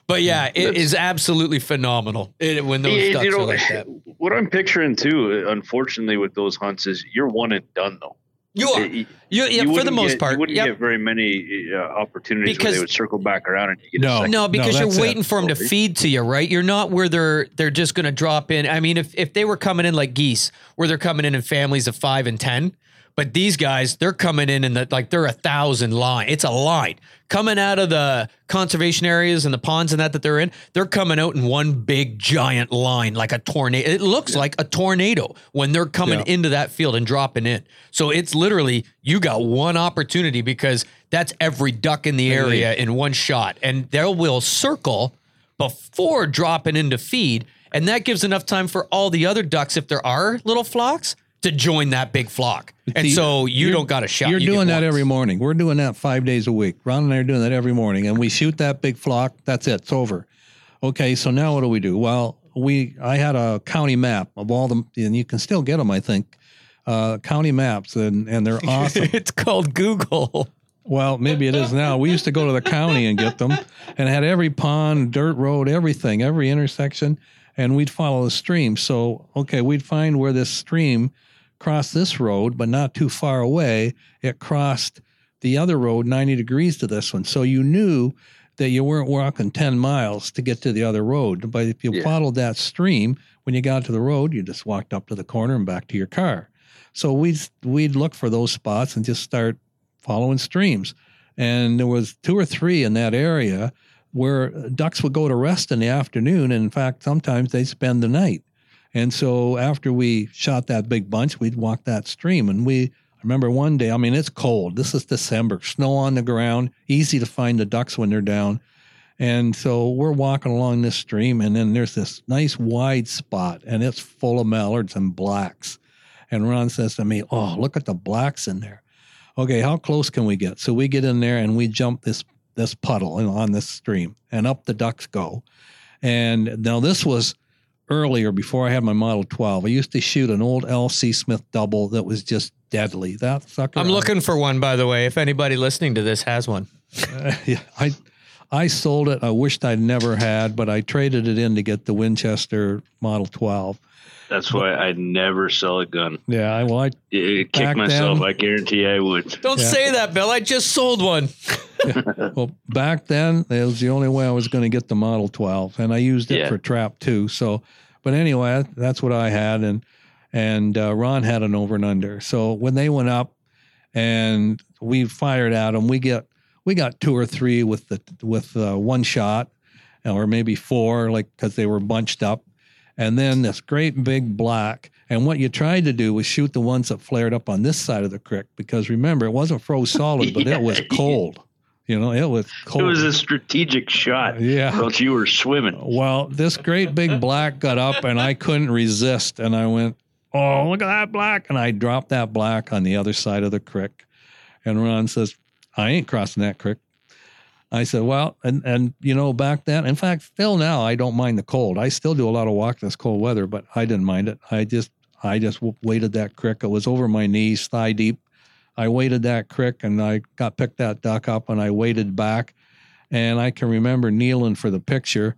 But yeah, mm, it is absolutely phenomenal it, when those Yeah, ducks you know, are like that. what I'm picturing too, uh, unfortunately, with those hunts is you're one and done though. You are, You- you, yeah, you for the most get- part. you wouldn't Yep. get very many uh, opportunities where Because- they would circle back around and you get No. No, because that's you're it. waiting for them to feed to you, right? You're not where they're they're just going to drop in. I mean, if if they were coming in like geese, where they're coming in in families of five and ten, but these guys they're coming in in the like they're a thousand line. It's a line coming out of the conservation areas and the ponds and that that they're in. They're coming out in one big giant line like a tornado. It looks like a tornado when they're coming Yeah. into that field and dropping in. So it's literally you got one opportunity because that's every duck in the area in one shot, and they will circle before dropping into feed, and that gives enough time for all the other ducks, if there are little flocks, to join that big flock. And See, so you don't got a shot. You're You doing that once. every morning. We're doing that five days a week. Ron and I are doing that every morning, and we shoot that big flock. That's it. It's over. Okay, so now what do we do? Well, we I had a county map of all the, and you can still get them, I think. Uh, county maps, and and they're awesome. it's called Google. Well, maybe it is now. We used to go to the county and get them, and had every pond, dirt road, everything, every intersection, and we'd follow the stream. So, okay, we'd find where this stream crossed this road, but not too far away. It crossed the other road 90 degrees to this one. So you knew that you weren't walking 10 miles to get to the other road. But if you Yeah. followed that stream, when you got to the road, you just walked up to the corner and back to your car. So we'd we'd look for those spots and just start following streams. And there was two or three in that area where ducks would go to rest in the afternoon. And in fact, sometimes they spend the night. And so after we shot that big bunch, we'd walk that stream. And we I remember one day, I mean, it's cold. This is December, snow on the ground, easy to find the ducks when they're down. And so we're walking along this stream, and then there's this nice wide spot, and it's full of mallards and blacks. And Ron says to me, Oh, look at the blacks in there. Okay, how close can we get? So we get in there and we jump this this puddle on this stream, and up the ducks go. And now this was earlier before I had my Model 12. I used to shoot an old LC Smith double that was just deadly. That sucker. I'm looking for one, by the way. If anybody listening to this has one, yeah, I I sold it. I wished I'd never had, but I traded it in to get the Winchester Model 12. That's why I never sell a gun. Yeah, I, well, I I kick myself. then- I guarantee I would. don't Yeah. say that, Bill. I just sold one. well back then it was the only way I was going to get the Model 12, and I used it Yeah. for trap too. So, but anyway, that's what I had, and and uh, Ron had an over and under. So when they went up, and we fired at them, we get we got two or three with the with uh, one shot, or maybe four, like because they were bunched up, and then this great big black. And what you tried to do was shoot the ones that flared up on this side of the creek, because remember it wasn't froze solid, but it was cold. You know, it was cold. It was a strategic shot. yeah. Else you were swimming. Well, this great big black got up and I couldn't resist. And I went, Oh, look at that black. And I dropped that black on the other side of the creek. And Ron says, I ain't crossing that creek. I said, Well, and, and you know, back then, in fact, still now, I don't mind the cold. I still do a lot of in this cold weather, but I didn't mind it. I just, I just waded that creek. It was over my knees, thigh deep. I waded that creek and I got picked that duck up and I waded back. And I can remember kneeling for the picture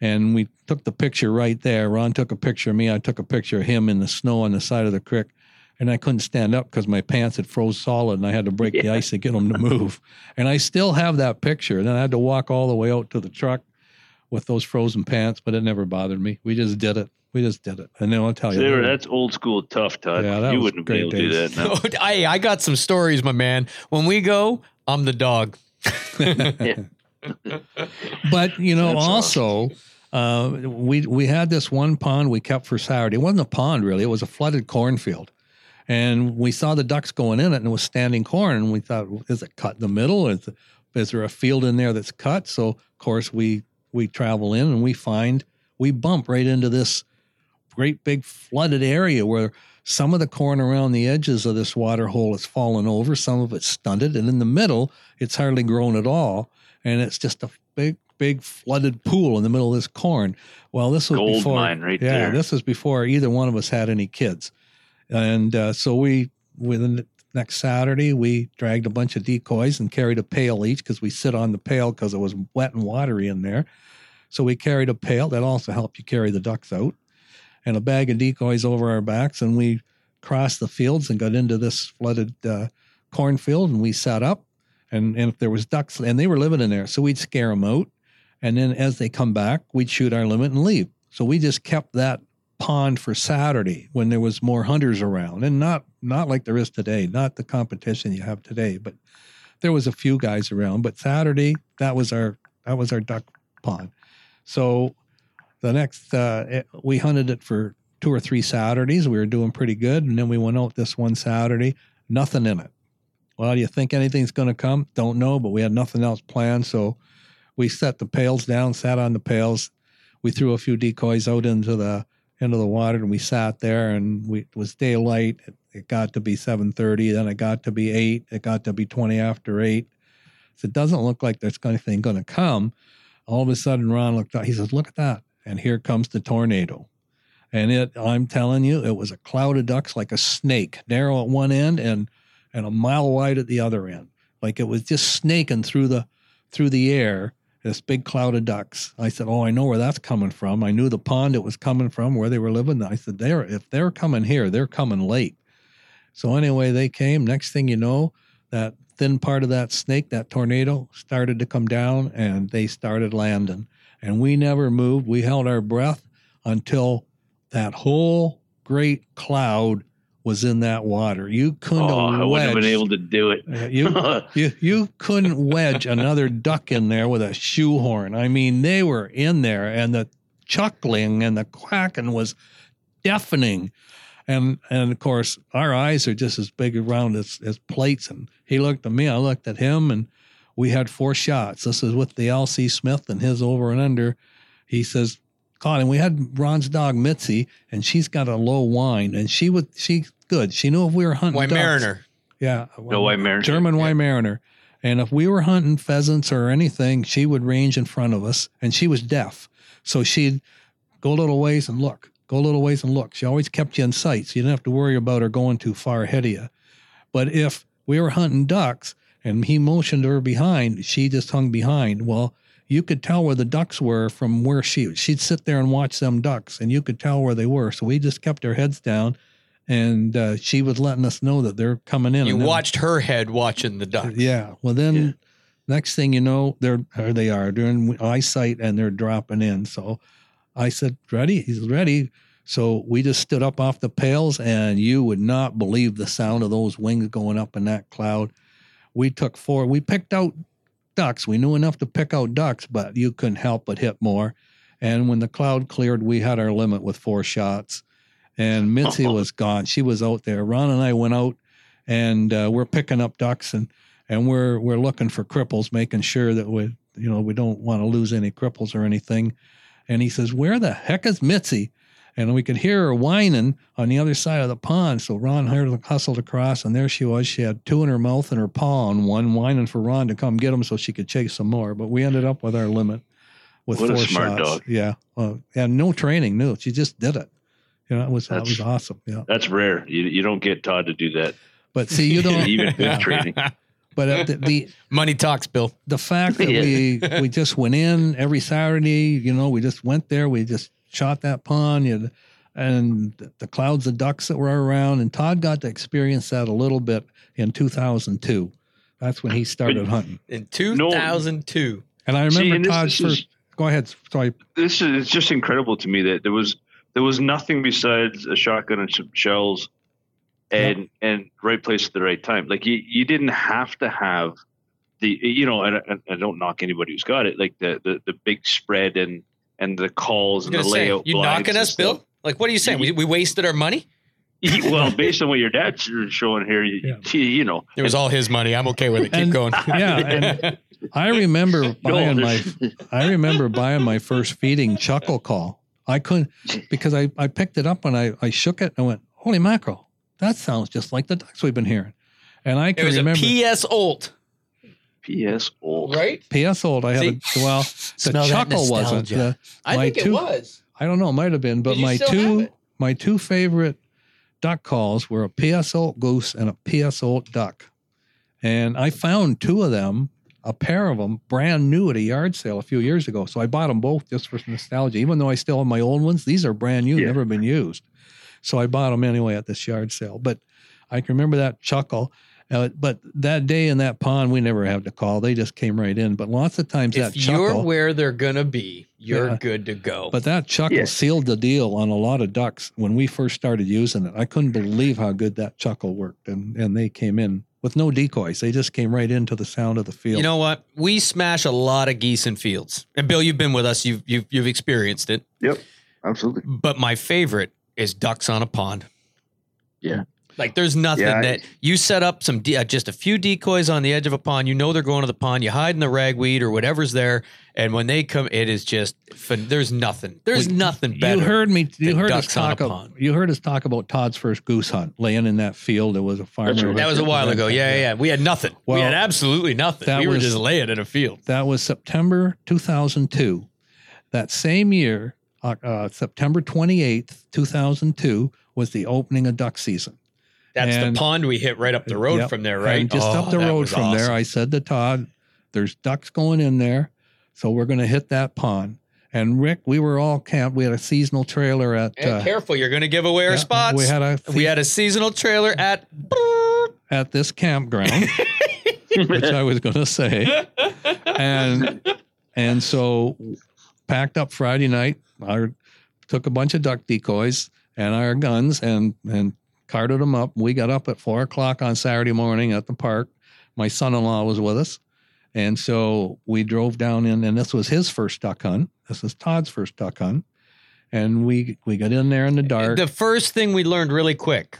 And we took the picture right there. Ron took a picture of me. I took a picture of him in the snow on the side of the creek. And I couldn't stand up because my pants had froze solid and I had to break the ice to get them to move. And I still have that picture. And then I had to walk all the way out to the truck with those frozen pants, but it never bothered me. We just did it. We just did it. And then I'll tell you. They were- they were- that's old school tough, Todd. Yeah, that you was wouldn't be great able to do that now. I, I got some stories, my man. When we go, I'm the dog. but you know, That's also uh, we we had this one pond we kept for Saturday. It wasn't a pond really; it was a flooded cornfield, and we saw the ducks going in it, and it was standing corn. And we thought, is it cut in the middle? Is is there a field in there that's cut? So of course we we travel in and we find we bump right into this great big flooded area where some of the corn around the edges of this water hole has fallen over, some of it's stunted, and in the middle it's hardly grown at all, and it's just a big, big flooded pool in the middle of this corn. Well, this was Gold before, mine right yeah, there. this was before either one of us had any kids, and uh, so we within the next Saturday we dragged a bunch of decoys and carried a pail each because we sit on the pail because it was wet and watery in there. So we carried a pail that also helped you carry the ducks out, and a bag of decoys over our backs, and we crossed the fields and got into this flooded uh, cornfield, and we sat up, and, and if there was ducks, and they were living in there, so we'd scare them out, and then as they come back, we'd shoot our limit and leave. So we just kept that pond for Saturday when there was more hunters around, and not not like there is today, not the competition you have today, but there was a few guys around. But Saturday, that was our that was our duck pond. So the next uh, it- we hunted it for two or three Saturdays. We were doing pretty good, and then we went out this one Saturday, nothing in it. Well, do you think anything's going to come? Don't know, but we had nothing else planned, so we set the pails down, sat on the pails. We threw a few decoys out into the into the water, and we sat there. And we, it was daylight. It, it got to be seven thirty. Then it got to be eight. It got to be twenty after eight. So it doesn't look like there's anything going to come. All of a sudden, Ron looked out. He says, "Look at that!" And here comes the tornado. And it, I'm telling you, it was a cloud of ducks like a snake, narrow at one end and and a mile wide at the other end. Like it was just snaking through the through the air, this big cloud of ducks. I said, Oh, I know where that's coming from. I knew the pond it was coming from, where they were living. I said, They're if they're coming here, they're coming late. So anyway, they came. Next thing you know, that thin part of that snake, that tornado, started to come down and they started landing. And we never moved. We held our breath until that whole great cloud was in that water. You couldn't Oh, I wouldn't have been able to do it. uh, you you you couldn't wedge another duck in there with a shoehorn. I mean, they were in there, and the chuckling and the quacking was deafening. And and of course, our eyes are just as big around as, as plates. And he looked at me, I looked at him, and we had four shots. This is with the LC Smith and his over and under. He says, God, and we had Ron's dog Mitzi, and she's got a low whine, and she would she good. She knew if we were hunting White ducks- Mariner. yeah. No Weimaraner. German Weimaraner. And if we were hunting pheasants or anything, she would range in front of us and she was deaf. So she'd go a little ways and look, go a little ways and look. She always kept you in sight. So you didn't have to worry about her going too far ahead of you. But if we were hunting ducks and he motioned her behind, she just hung behind. Well, you could tell where the ducks were from where she she'd sit there and watch them ducks and you could tell where they were. So we just kept our heads down and uh, she was letting us know that they're coming in. You and then- watched her head watching the ducks. yeah. Well, then Yeah. next thing you know, they're there they are. They're in eyesight and they're dropping in. So I said, "Ready?" He's ready. So we just stood up off the pails, and you would not believe the sound of those wings going up in that cloud. We took four. We picked out ducks. We knew enough to pick out ducks, but you couldn't help but hit more. And when the cloud cleared, we had our limit with four shots. And Mitzi was gone. She was out there. Ron and I went out, and uh, we're picking up ducks, and and we're we're looking for cripples, making sure that we you know we don't want to lose any cripples or anything. And he says, "Where the heck is Mitzi?" And we could hear her whining on the other side of the pond. So Ron heard hustled across, and there she was. She had two in her mouth and her paw on one, whining for Ron to come get them so she could chase some more. But we ended up with our limit with What a four smart shots. dog. Yeah, uh, and no training. No, she just did it. You know, it was that was That's- awesome. Yeah, That's rare. You, you don't get Todd to do that, but see, you don't even yeah. training. But uh, the, the Money talks, Bill. the fact that Yeah. we we just went in every Saturday, you know, we just went there, we just shot that pond, you and the clouds of ducks that were around, and Todd got to experience that a little bit in 2002. That's when he started hunting, In 2002. and I See, remember and Todd's this is- first. Go ahead, sorry. this is it's just incredible to me that there was there was nothing besides a shotgun and some shells and and right place at the right time like you you didn't have to have the you know and, and I don't knock anybody who's got it like the the, the big spread and and the calls and the say, layout you blinds knocking us, Bill? Like, what are you saying? We, we wasted our money? well based on what your dad's showing here you, Yeah. you, you know It was all his money. I'm okay with it. Keep And- going. Yeah, and I remember buying No, my I remember buying my first feeding chuckle call. I couldn't because I, I picked it up and I, I shook it and went, Holy mackerel, that sounds just like the ducks we've been hearing. And I It can was remember a PS Olt, PS Olt right? PS Olt. I have a well the Smell chuckle wasn't. nostalgia. The, I my think it two- was. I don't know, it might have been, but Did my two my two favorite duck calls were a PS Olt goose and a PS Olt duck. And I found two of them, a pair of them, brand new at a yard sale a few years ago. So I bought them both just for nostalgia. Even though I still have my old ones, these are brand new, Yeah. never been used. So I bought them anyway at this yard sale. But I can remember that chuckle. Uh, but that day in that pond, we never had to call. They just came right in. But lots of times If that you're where they're gonna be, you're Yeah. good to go. But that chuckle Yeah. sealed the deal on a lot of ducks when we first started using it. I couldn't believe how good that chuckle worked, and and they came in with no decoys. They just came right into the sound of the field. you know what? We smash a lot of geese in fields. And Bill, you've been with us. You've you've you've experienced it. Yep, absolutely But my favorite is ducks on a pond. Yeah. Like there's nothing Yeah, I- that you set up some de- uh, just a few decoys on the edge of a pond. You know they're going to the pond. You hide in the ragweed or whatever's there, and when they come, it is just fun. there's nothing. There's Well, nothing better. you heard me. You heard us ducks on a talk. About, you heard us talk about Todd's first goose hunt, laying in that field. It was a farmer. right. that was a while ago. Yeah, yeah, yeah. We had nothing. we had absolutely nothing. that We were was- just laying in a field. That was September 2002. That same year, uh, uh, September 28th, 2002, was the opening of duck season. That's And- the pond we hit right up the road Yep. from there, right? And just Oh, up the road from there. I said to Todd, "There's ducks going in there, so we're going to hit that pond." And Rick, we were all camped. We had a seasonal trailer at. Uh, careful, you're going to give away our yeah, spots. We had a we had a seasonal trailer at. at this campground, which I was going to say, and and so packed up Friday night. I took a bunch of duck decoys and our guns and and carted them up. We got up at four o'clock on Saturday morning at the park. My son-in-law was with us, and so we drove down in. And this was his first duck hunt. This is Todd's first duck hunt, and we we got in there in the dark. The first thing we learned really quick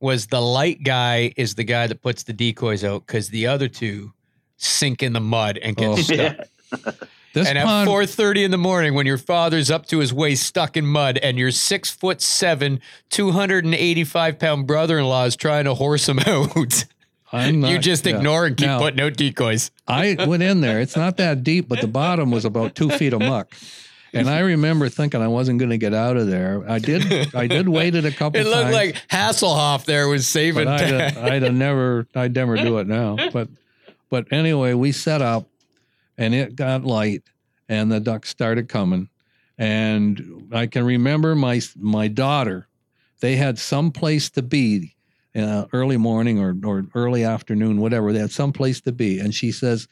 was the light guy is the guy that puts the decoys out because the other two sink in the mud and get Oh. stuck. yeah this and at four thirty in the morning, when your father's up to his waist stuck in mud, and your six foot seven, two hundred and eighty five pound brother in law is trying to horse him out, I'm you just yeah. ignore and keep Now- putting out decoys. I went in there. It's not that deep, but the bottom was about two feet of muck. And I remember thinking I wasn't going to get out of there. I did. I did wait it a couple. It looked times, like Hasselhoff there was saving. I'd, I'd never. I'd never do it now. But but anyway, we set up, and it got light, and the ducks started coming, and I can remember my my daughter. They had some place to be, uh, early morning or or early afternoon, whatever. They had some place to be, and she says,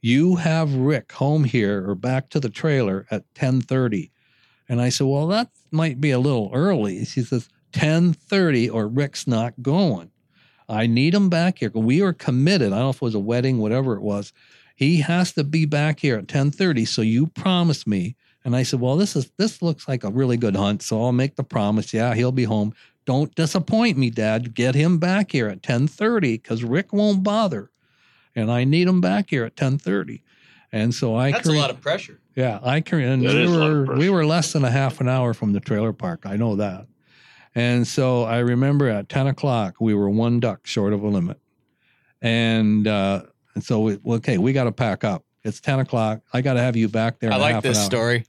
"You have Rick home here or back to the trailer at ten 30. And I said, "Well, that might be a little early." She says, "10:30 or Rick's not going. I need him back here. We are committed. I don't know if it was a wedding, whatever it was. He has to be back here at 10:30. So you promised me." And I said, "Well, this is this looks like a really good hunt, so I'll make the promise. Yeah, he'll be home. Don't disappoint me, Dad. Get him back here at 10:30 because Rick won't bother, and I need him back here at 10:30." And so I That's a lot of pressure. yeah, I can. And That we a were we were less than a half an hour from the trailer park. I know that. And so I remember at ten o'clock we were one duck short of a limit, and uh, and so we, well, okay, we got to pack up. It's ten o'clock. I got to have you back there. I in like half this an hour. story.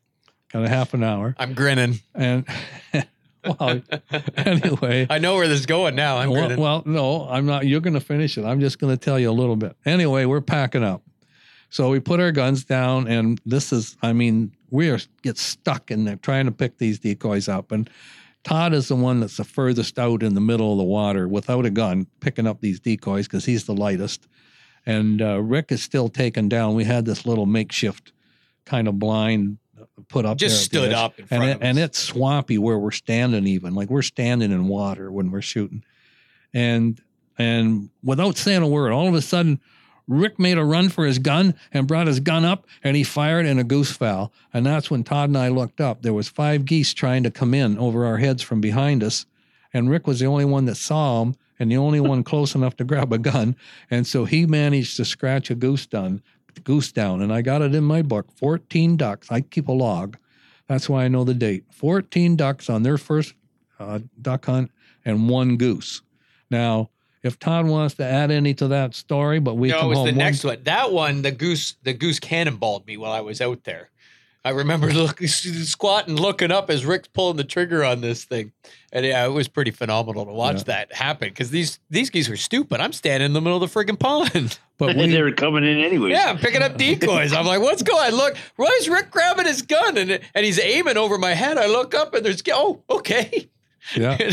Got a half an hour, I'm grinning. and well, anyway, I know where this is going now. I'm well, gonna, well, no, I'm not. You're going to finish it. I'm just going to tell you a little bit. Anyway, we're packing up. So we put our guns down, and this is, I mean, we are get stuck in there trying to pick these decoys up. And Todd is the one that's the furthest out in the middle of the water without a gun, picking up these decoys because he's the lightest. And uh, Rick is still taken down. We had this little makeshift kind of blind put up just stood edge. up in and it, and it's swampy where we're standing even. Like we're standing in water when we're shooting. And and without saying a word all of a sudden rick made a run for his gun and brought his gun up and he fired and a goose fell and that's when todd and i looked up. There was five geese trying to come in over our heads from behind us. And rick was the only one that saw them and the only one close enough to grab a gun and so he managed to scratch a goose down goose down and i got it in my book 14 ducks i keep a log that's why I know the date. 14 ducks on their first uh, duck hunt and one goose. Now, if Todd wants to add any to that story, but we no, come it was home the one- next one. That one, the goose, the goose cannonballed me while I was out there. I remember look, squatting, looking up as Rick's pulling the trigger on this thing, and yeah, it was pretty phenomenal to watch Yeah. that happen because these these geese were stupid. I'm standing in the middle of the friggin' pond. But when they were coming in anyway. yeah, I'm picking up decoys. I'm like, what's going? on? Look, why is Rick grabbing his gun and and he's aiming over my head? I look up and there's oh, okay. yeah.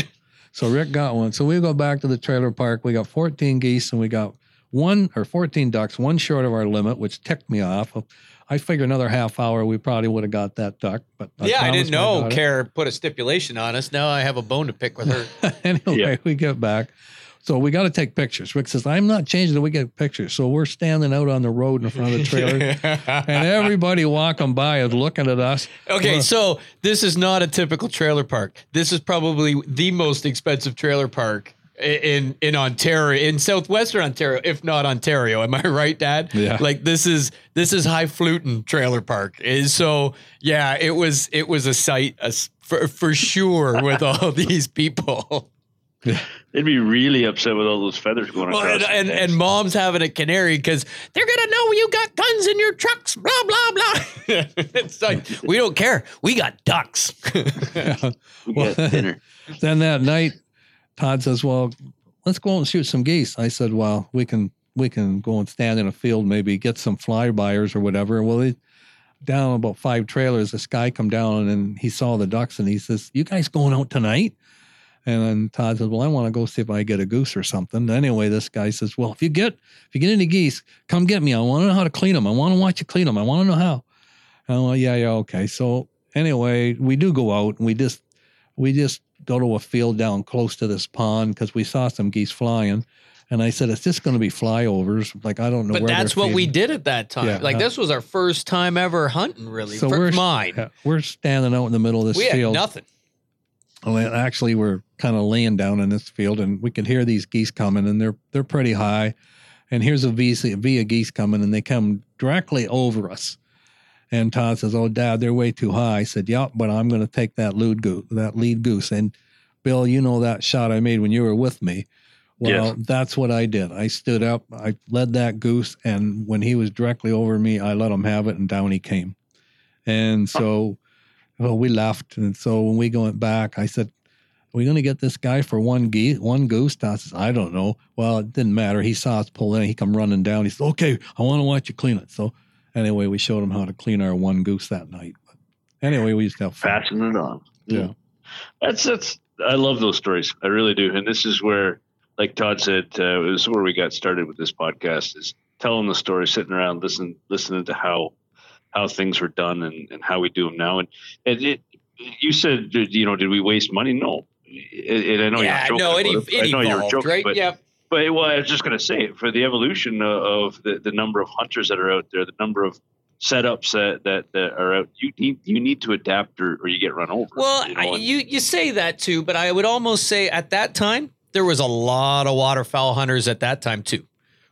So Rick got one. So we go back to the trailer park. We got 14 geese and we got one or 14 ducks, one short of our limit, which ticked me off. I figure another half hour we probably would have got that duck. But yeah, I didn't know. Care put a stipulation on us. Now I have a bone to pick with her. anyway, Yeah. we get back. So we got to take pictures. Rick says, I'm not changing it. We get pictures. So we're standing out on the road in front of the trailer. and everybody walking by is looking at us. Okay, Well- so this is not a typical trailer park. This is probably the most expensive trailer park i- in in Ontario, in southwestern Ontario, if not Ontario. Am I right, Dad? Yeah. Like this is this is High Flutin trailer park. Is so yeah, it was it was a sight a s- for for sure with all these people. They'd be really upset with all those feathers going Well, across. and, and, and mom's having a canary because they're gonna know you got guns in your trucks. Blah blah blah. it's like we don't care. We got ducks. we get dinner. Then that night, Todd says, Well, let's go out and shoot some geese. I said, Well, we can we can go and stand in a field, maybe get some flybys or whatever. Well, they, down about five trailers, this guy come down and he saw the ducks and he says, You guys going out tonight? And then Todd says, Well, I want to go see if I get a goose or something. Anyway, this guy says, Well, if you get if you get any geese, come get me. I want to know how to clean them. I want to watch you clean them. I want to know how. And I'm like, yeah, yeah, okay. So anyway, we do go out and we just we just go to a field down close to this pond because we saw some geese flying. And I said, it's just going to be flyovers. Like, I don't know But that's what we did at that time. Yeah, like uh, this was our first time ever hunting, really. So for we're- mine. Yeah, we're standing out in the middle of this we field. nothing. Well, actually, we're kind of laying down in this field, and we can hear these geese coming, and they're they're pretty high. And here's a V a V of geese coming, and they come directly over us. And Todd says, "Oh, Dad, they're way too high." I said, "Yep, but I'm going to take that lead goose, that lead goose." And Bill, you know that shot I made when you were with me. Well, Yes. that's what I did. I stood up, I led that goose, and when he was directly over me, I let him have it, and down he came. And so, well, we left, and so when we went back, I said, "Are we going to get this guy for one geese, one goose?" Todd says, "I don't know." Well, it didn't matter. He saw us pull in. He come running down. He said, "Okay, I want to watch you clean it." So, anyway, we showed him how to clean our one goose that night. But anyway, we used to have fun. Passing it on. Yeah. That's that's. I love those stories. I really do. And this is where, like Todd said, uh, it was where we got started with this podcast. Is telling the story, sitting around, listening, listening to how how things were done and, and how we do them now. And and it, you said, you know, did we waste money? No. And I know yeah, you're joking. no, it, about ev- it I know you're evolved, joking, right? but yeah. But well, I was just going to say for the evolution of, the, the number of hunters that are out there, the number of setups that, that, that are out, you need you need to adapt or, or you get run over. Well, you know, and- you you say that too, but I would almost say at that time there was a lot of waterfowl hunters at that time too,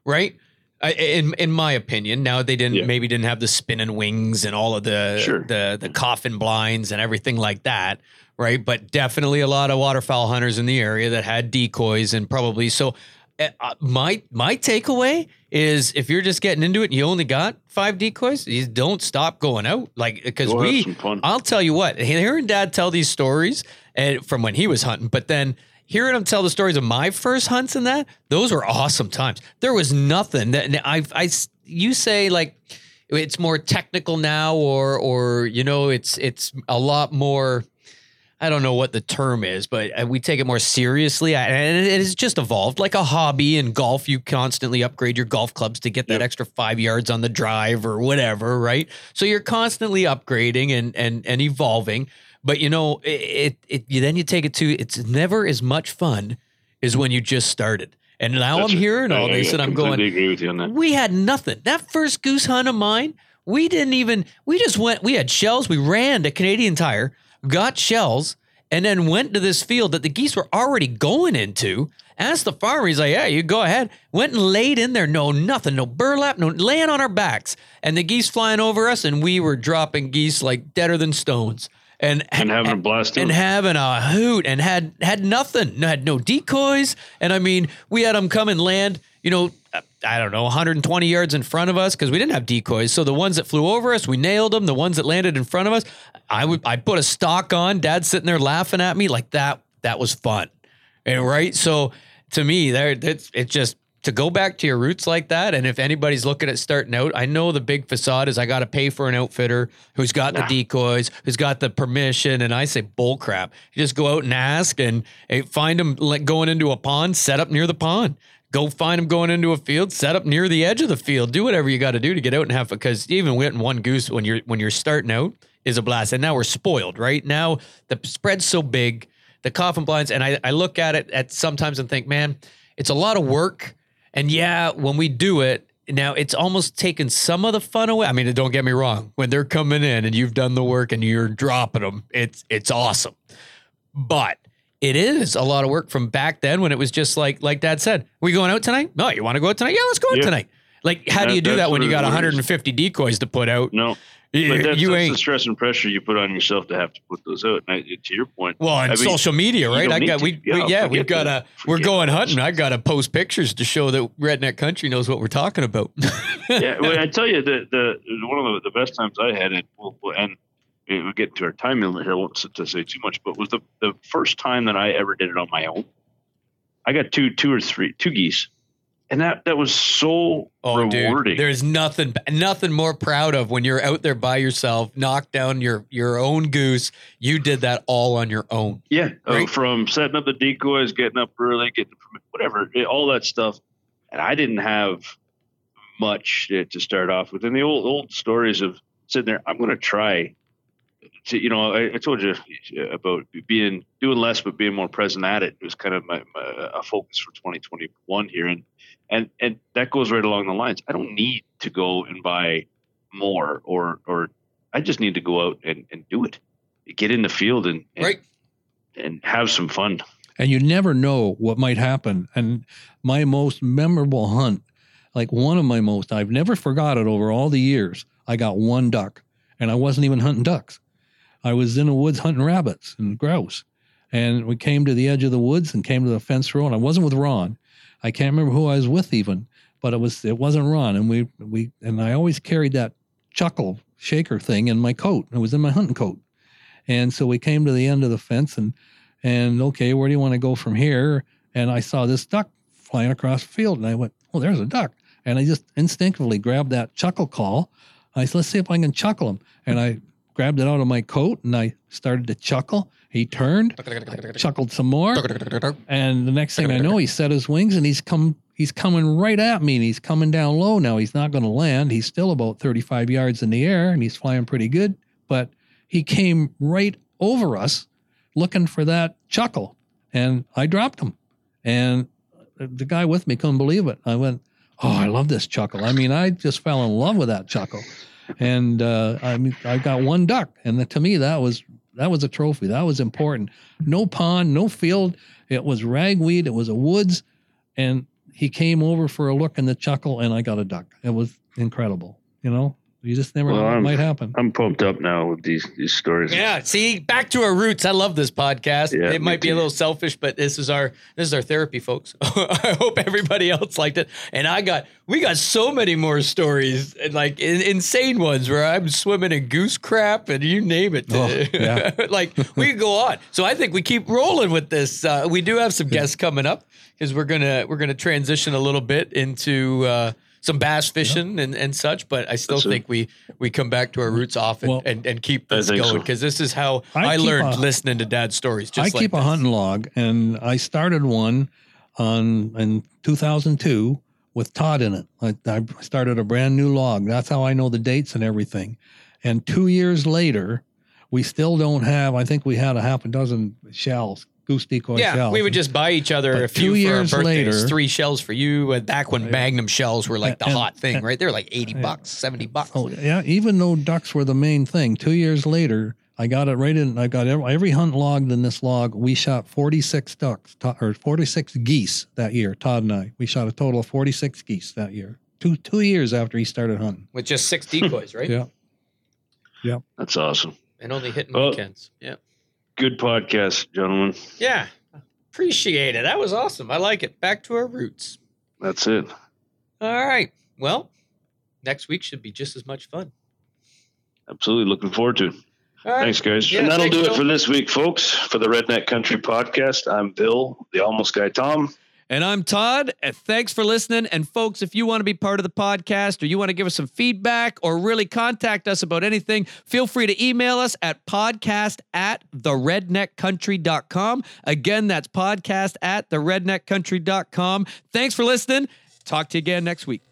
right? I, in in my opinion, now they didn't Yeah. maybe didn't have the spinning wings and all of the Sure. the the coffin blinds and everything like that, right? But definitely a lot of waterfowl hunters in the area that had decoys and probably so. Uh, uh, my my takeaway is if you're just getting into it and you only got five decoys, you don't stop going out like because we. I'll tell you what, hearing dad tell these stories and from when he was hunting. But then hearing him tell the stories of my first hunts and that, those were awesome times. There was nothing that I, I, you say like it's more technical now, or, or you know, it's it's a lot more. I don't know what the term is, but uh, we take it more seriously. And it has just evolved like a hobby in golf. You constantly upgrade your golf clubs to get that Yep. extra five yards on the drive or whatever, right? So you're constantly upgrading and and and evolving. But you know, it, it, it you, then you take it to it's never as much fun as when you just started. And now That's I'm right. hearing all this, and I'm going, agree with you on that. we had nothing. That first goose hunt of mine, we didn't even, we just went, we had shells. We ran to Canadian Tire, got shells, and then went to this field that the geese were already going into. Asked the farmer, he's like, yeah, you go ahead. Went and laid in there, no nothing, no burlap, no laying on our backs. And the geese flying over us, and we were dropping geese like deader than stones. And, And having a blast and too. having a hoot and had had nothing had no decoys and i mean we had them come and land you know i don't know 120 yards in front of us because we didn't have decoys. So the ones that flew over us we nailed them the ones that landed in front of us i would i put a stock on. Dad's sitting there laughing at me like that that was fun. And right? So to me there it's it just to go back to your roots like that and if anybody's looking at starting out i know the big facade is i got to pay for an outfitter who's got Nah. the decoys who's got the permission and i say bull crap. You just go out and ask and hey, find them like going into a pond set up near the pond go find them going into a field set up near the edge of the field do whatever you got to do to get out and have because even getting one goose when you're when you're starting out is a blast. And now we're spoiled right? Now the spread's so big the coffin blinds and I, I look at it at sometimes and think man it's a lot of work. And yeah when we do it now it's almost taken some of the fun away. I mean don't get me wrong when they're coming in and you've done the work and you're dropping them it's it's awesome. But it is a lot of work from back then when it was just like like dad said we going out tonight no you want to go out tonight yeah let's go out Yeah. tonight like how do you do that when you got what it is. 150 decoys to put out No, you, but that's, you that's the stress and pressure you put on yourself to have to put those out. And I, to your point, Well, on I mean, social media, right? I got to. we, Yeah, we yeah, we've got that. to we're going hunting. I got to post pictures to show that Redneck Country knows what we're talking about. yeah, well, I tell you, the, the one of the, the best times I had, it, and we get to our time limit here. I won't to say too much, but was the, the first time that I ever did it on my own. I got two, two or three, two geese, and that that was so Oh, rewarding. dude, there's nothing nothing more proud of when you're out there by yourself, knock down your your own goose. You did that all on your own. Yeah, uh, Right? from setting up the decoys, getting up early, getting whatever, all that stuff. And I didn't have much to start off with. And the old old stories of sitting there, I'm going to try. To, you know, I, I told you eh, about being doing less but being more present at it. It was kind of my, my a focus for 2021 here, and and and that goes right along the lines. I don't need to go and buy more, or or I just need to go out and, and do it. Get in the field and, and Right. and have some fun. and you never know what might happen. And my most memorable hunt, like one of my most, I've never forgot it over all the years. I got one duck, and I wasn't even hunting ducks. I was in the woods hunting rabbits and grouse, and we came to the edge of the woods and came to the fence row, and I wasn't with Ron. I can't remember who I was with even, but it was it wasn't Ron, and we we and I always carried that chuckle shaker thing in my coat. It was in my hunting coat, and so we came to the end of the fence and and okay, where do you want to go from here? And I saw this duck flying across the field, and I went, oh, there's a duck. And I just instinctively grabbed that chuckle call. I said, let's see if I can chuckle him. And I grabbed it out of my coat and I started to chuckle. He turned, chuckled some more, and the next thing I know, he set his wings and he's come. He's coming right at me, and he's coming down low. Now he's not going to land. He's still about 35 yards in the air, and he's flying pretty good. But he came right over us, looking for that chuckle, and I dropped him. And the guy with me couldn't believe it. I went, "Oh, I love this chuckle." I mean, I just fell in love with that chuckle. And uh, I mean, I got one duck, and to me, that was that was a trophy. That was important. No pond, no field. It was ragweed. It was a woods, and he came over for a look and the chuckle, and I got a duck. It was incredible. You know, You just never Well, know what might happen. I'm pumped up now with these these stories. Yeah, see, back to our roots. I love this podcast. Yeah, it might be a little selfish, but this is our this is our therapy, folks. I hope everybody else liked it. And I got we got so many more stories, and like in, insane ones where I'm swimming in goose crap and you name it. Oh, yeah. like we could go on. So I think we keep rolling with this. Uh, we do have some guests coming up because we're gonna we're gonna transition a little bit into. Uh, some bass fishing and, and such, but I still That's it. think we we come back to our roots often Well, and, and keep this think going so. because this is how I I, learned a- listening to dad's stories. Just I like keep a hunting log, and I started one on in 2002 with Todd in it. I, I started a brand new log. That's how I know the dates and everything. And two years later, we still don't have. I think we had a half a dozen shells, goose decoy Yeah, shells. we would just buy each other But a few two for our years birthdays. later- three shells for you. And back when Right. Magnum shells were like the And- hot thing, and- right? They were like eighty Yeah. bucks, seventy bucks. Oh yeah, even though ducks were the main thing, two years later, I got it right in. I got every, every hunt logged in this log. We shot 46 ducks To- or 46 geese that year. Todd and I. We shot a total of 46 geese that year. Two two years after he started hunting. with just six decoys, right? Yeah. Yeah. That's awesome. and only hitting Well- weekends. Yeah, Good podcast, gentlemen. yeah. Appreciate it. That was awesome. I like it. Back to our roots. That's it. All right. Well, next week should be just as much fun. Absolutely looking forward to it. Right. Thanks, guys. Yeah, and that'll thanks, do it Bill. for this week, folks. For the Redneck Country Podcast, I'm Bill, the Almost Guy Tom. And I'm Todd. And thanks for listening. And folks, if you want to be part of the podcast or you want to give us some feedback or really contact us about anything, feel free to email us at podcast at theredneckcountry.com. Again, that's podcast at theredneckcountry.com. Thanks for listening. Talk to you again next week.